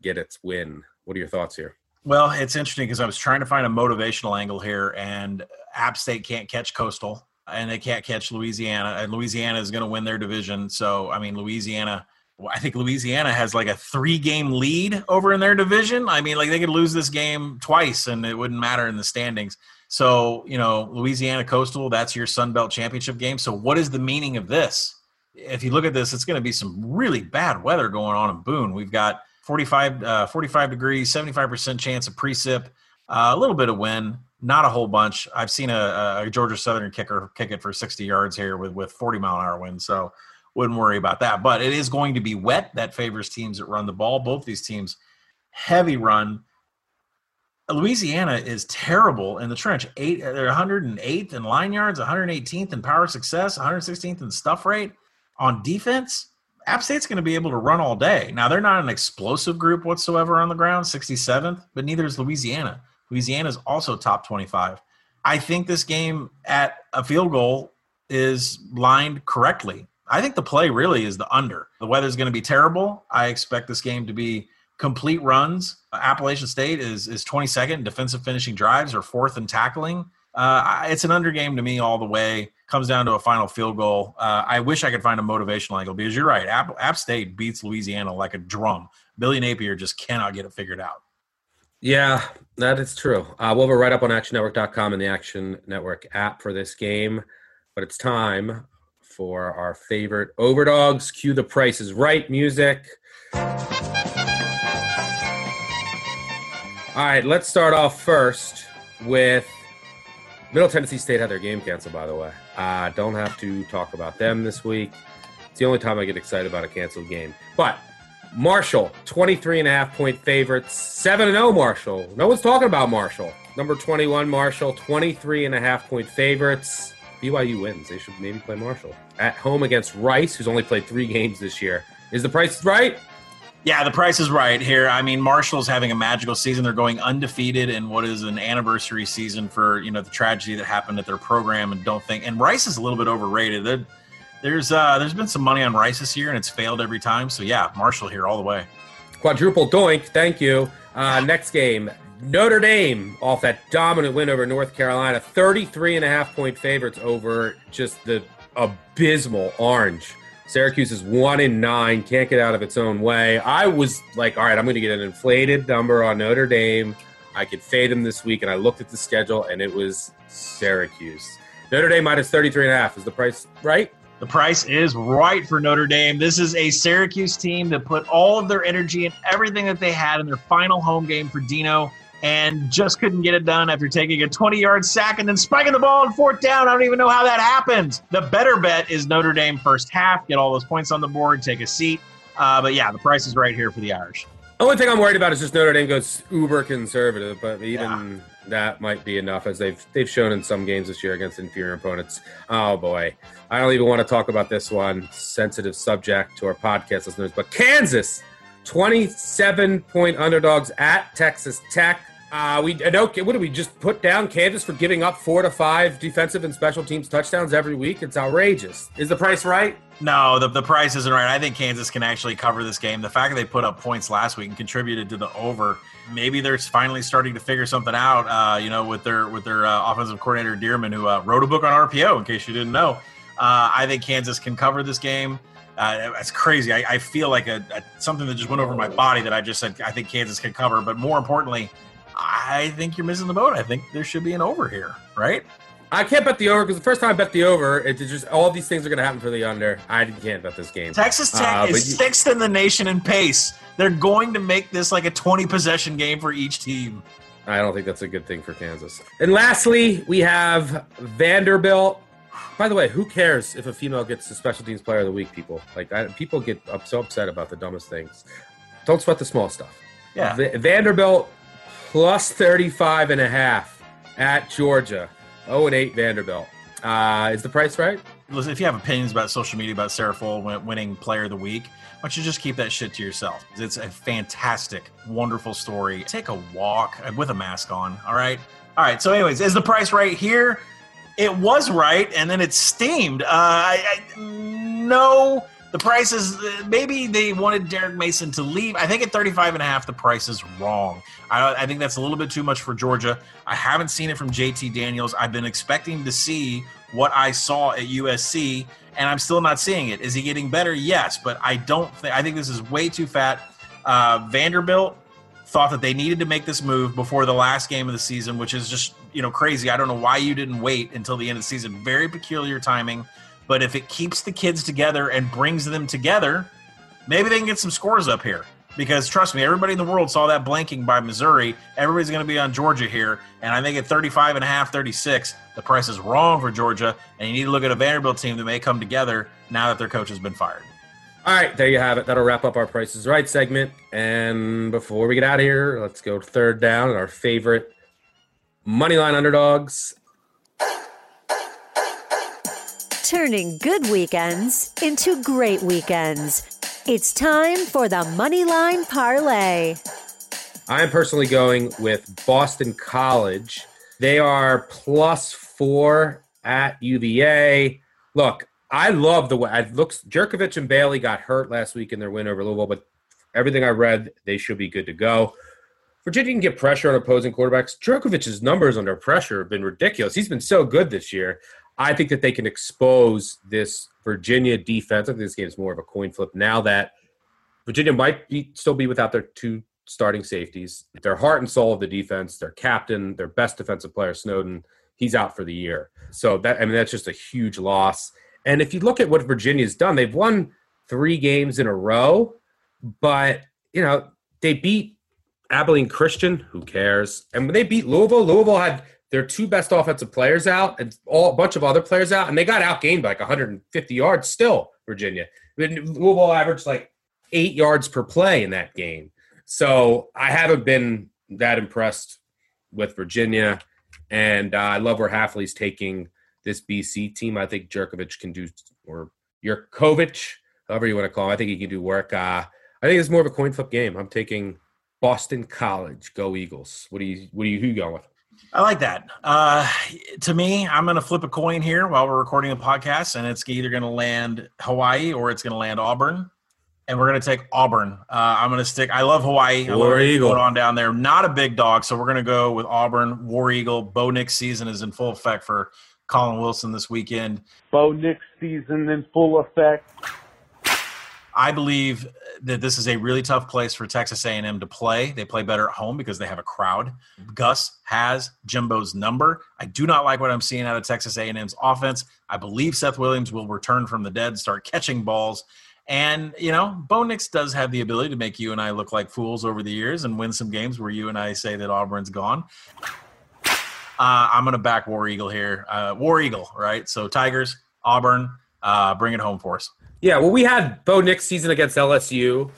get its win? What are your thoughts here? Well, it's interesting because I was trying to find a motivational angle here, and App State can't catch Coastal, and they can't catch Louisiana, and Louisiana is going to win their division. So, I mean, Louisiana. I think Louisiana has like a three-game lead over in their division. I mean, like they could lose this game twice, and it wouldn't matter in the standings. So, you know, Louisiana Coastal, that's your Sun Belt Championship game. So, what is the meaning of this? If you look at this, it's going to be some really bad weather going on in Boone. We've got 45, uh, 45 degrees, 75% chance of precip, uh, a little bit of wind, not a whole bunch. I've seen a, a Georgia Southern kicker kick it for 60 yards here with, with 40 mile an hour wind. So, wouldn't worry about that. But it is going to be wet. That favors teams that run the ball. Both these teams, heavy run. Louisiana is terrible in the trench. Eight, they're 108th in line yards, 118th in power success, 116th in stuff rate on defense. App State's going to be able to run all day. Now they're not an explosive group whatsoever on the ground, 67th, but neither is Louisiana. Louisiana is also top 25. I think this game at a field goal is lined correctly. I think the play really is the under. The weather's going to be terrible. I expect this game to be complete runs. Appalachian State is is 22nd in defensive finishing drives or fourth in tackling. Uh, it's an under game to me all the way. Comes down to a final field goal. Uh, I wish I could find a motivational angle because you're right. App, App State beats Louisiana like a drum. Billy Napier just cannot get it figured out. Yeah, that is true. Uh, we'll have a write up on actionnetwork.com and the Action Network app for this game. But it's time for our favorite overdogs. Cue the price is right music. All right, let's start off first with Middle Tennessee State had their game canceled, by the way. Uh, don't have to talk about them this week. It's the only time I get excited about a canceled game. But Marshall, 23 and a half point favorites, 7 and 0 Marshall. No one's talking about Marshall. Number 21 Marshall, 23 and a half point favorites. BYU wins. They should maybe play Marshall. At home against Rice, who's only played three games this year. Is the price right? Yeah, the price is right here. I mean, Marshall's having a magical season. They're going undefeated in what is an anniversary season for you know the tragedy that happened at their program. And don't think and Rice is a little bit overrated. They're, there's uh, there's been some money on Rice this year, and it's failed every time. So yeah, Marshall here all the way. Quadruple doink. Thank you. Uh, next game, Notre Dame off that dominant win over North Carolina, 33 and a half point favorites over just the abysmal Orange. Syracuse is one in nine, can't get out of its own way. I was like, all right, I'm going to get an inflated number on Notre Dame. I could fade them this week, and I looked at the schedule, and it was Syracuse. Notre Dame minus 33 and a half. Is the price right? The price is right for Notre Dame. This is a Syracuse team that put all of their energy and everything that they had in their final home game for Dino and just couldn't get it done after taking a 20 yard sack and then spiking the ball on fourth down. I don't even know how that happened. The better bet is Notre Dame first half, get all those points on the board, take a seat. Uh, but yeah, the price is right here for the Irish. The only thing I'm worried about is just Notre Dame goes uber conservative, but even yeah. That might be enough as they've they've shown in some games this year against inferior opponents. Oh boy, I don't even want to talk about this one. Sensitive subject to our podcast listeners, but Kansas 27 point underdogs at Texas Tech. Uh, we I know what do we just put down Kansas for giving up four to five defensive and special teams touchdowns every week? It's outrageous. Is the price right? No, the, the price isn't right. I think Kansas can actually cover this game. The fact that they put up points last week and contributed to the over, maybe they're finally starting to figure something out. Uh, you know, with their with their uh, offensive coordinator Dearmon, who uh, wrote a book on RPO. In case you didn't know, uh, I think Kansas can cover this game. Uh, it's crazy. I, I feel like a, a, something that just went over my body that I just said I think Kansas can cover. But more importantly, I think you're missing the boat. I think there should be an over here, right? I can't bet the over because the first time I bet the over, it's just all these things are going to happen for the under. I can't bet this game. Texas Tech uh, is you, sixth in the nation in pace. They're going to make this like a 20 possession game for each team. I don't think that's a good thing for Kansas. And lastly, we have Vanderbilt by the way, who cares if a female gets the special teams player of the week? People like I, people get up, so upset about the dumbest things. Don't sweat the small stuff. Yeah. V- Vanderbilt plus 35 and a half at Georgia. 0 and 8 Vanderbilt. Uh, is the price right? Listen, if you have opinions about social media about Sarah Full winning Player of the Week, why don't you just keep that shit to yourself? It's a fantastic, wonderful story. Take a walk with a mask on. All right. All right. So, anyways, is the price right here? It was right, and then it steamed. Uh, I, I, no, the price is maybe they wanted Derek Mason to leave. I think at 35 and a half, the price is wrong. I, I think that's a little bit too much for Georgia. I haven't seen it from JT Daniels. I've been expecting to see what I saw at USC, and I'm still not seeing it. Is he getting better? Yes, but I don't think. I think this is way too fat. Uh, Vanderbilt thought that they needed to make this move before the last game of the season, which is just you know crazy. I don't know why you didn't wait until the end of the season. Very peculiar timing, but if it keeps the kids together and brings them together, maybe they can get some scores up here. Because trust me, everybody in the world saw that blanking by Missouri. Everybody's going to be on Georgia here. And I think at 35 and a half, 36, the price is wrong for Georgia. And you need to look at a Vanderbilt team that may come together now that their coach has been fired. All right, there you have it. That'll wrap up our Prices Right segment. And before we get out of here, let's go third down our favorite moneyline underdogs. Turning good weekends into great weekends. It's time for the Moneyline Parlay. I am personally going with Boston College. They are plus four at UVA. Look, I love the way it looks. Jurkovec and Bailey got hurt last week in their win over Louisville, but everything I read, they should be good to go. Virginia can get pressure on opposing quarterbacks. Jurkovec's numbers under pressure have been ridiculous. He's been so good this year. I think that they can expose this Virginia defense. I think this game is more of a coin flip now that Virginia might be, still be without their two starting safeties. Their heart and soul of the defense, their captain, their best defensive player, Snowden, he's out for the year. So that I mean that's just a huge loss. And if you look at what Virginia's done, they've won three games in a row, but you know they beat Abilene Christian, who cares? And when they beat Louisville, Louisville had their two best offensive players out and all a bunch of other players out, and they got outgained by like 150 yards. Still, Virginia. Louisville averaged like eight yards per play in that game. So I haven't been that impressed with Virginia, and uh, I love where Hafley's taking this BC team. I think Jurkovec can do, or Jurkovec, however you want to call him. I think he can do work. Uh, I think it's more of a coin flip game. I'm taking Boston College. Go Eagles. What do you? What do you? Who you going with? I like that. Uh, to me, I'm going to flip a coin here while we're recording the podcast, and it's either going to land Hawaii or it's going to land Auburn. And we're going to take Auburn. Uh, I'm going to stick. I love Hawaii. I War love Eagle. going on down there. Not a big dog, so we're going to go with Auburn. War Eagle. Bo Nix season is in full effect for Collin Wilson this weekend. Bo Nix season in full effect. I believe that this is a really tough place for Texas A&M to play. They play better at home because they have a crowd. Gus has Jimbo's number. I do not like what I'm seeing out of Texas A&M's offense. I believe Seth Williams will return from the dead, start catching balls. And, you know, Bo Nix does have the ability to make you and I look like fools over the years and win some games where you and I say that Auburn's gone. Uh, I'm going to back War Eagle here. Uh, War Eagle, right? So Tigers, Auburn, uh, bring it home for us. Yeah, well, we had Bo Nix season against LSU.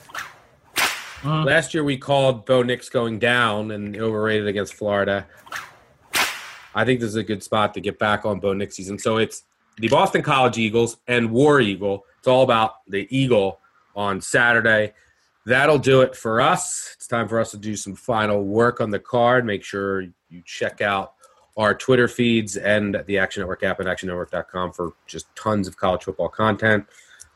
Mm. Last year we called Bo Nix going down and overrated against Florida. I think this is a good spot to get back on Bo Nix season. So it's the Boston College Eagles and War Eagle. It's all about the Eagle on Saturday. That'll do it for us. It's time for us to do some final work on the card. Make sure you check out our Twitter feeds and the Action Network app at actionnetwork.com for just tons of college football content.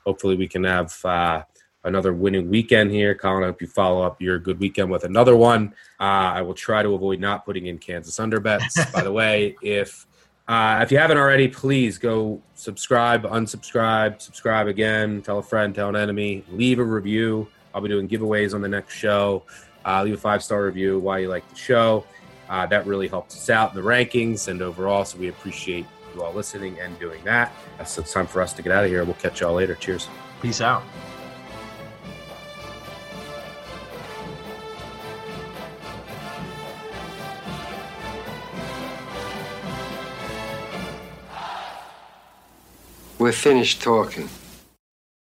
Hopefully, we can have uh, another winning weekend here. Collin, I hope you follow up your good weekend with another one. Uh, I will try to avoid not putting in Kansas under bets. By the way, if uh, if you haven't already, please go subscribe, unsubscribe, subscribe again, tell a friend, tell an enemy, leave a review. I'll be doing giveaways on the next show. Uh, leave a five star review why you like the show. Uh, that really helps us out in the rankings and overall. So we appreciate you all listening and doing that. So it's time for us to get out of here. We'll catch y'all later. Cheers. Peace out. We're finished talking.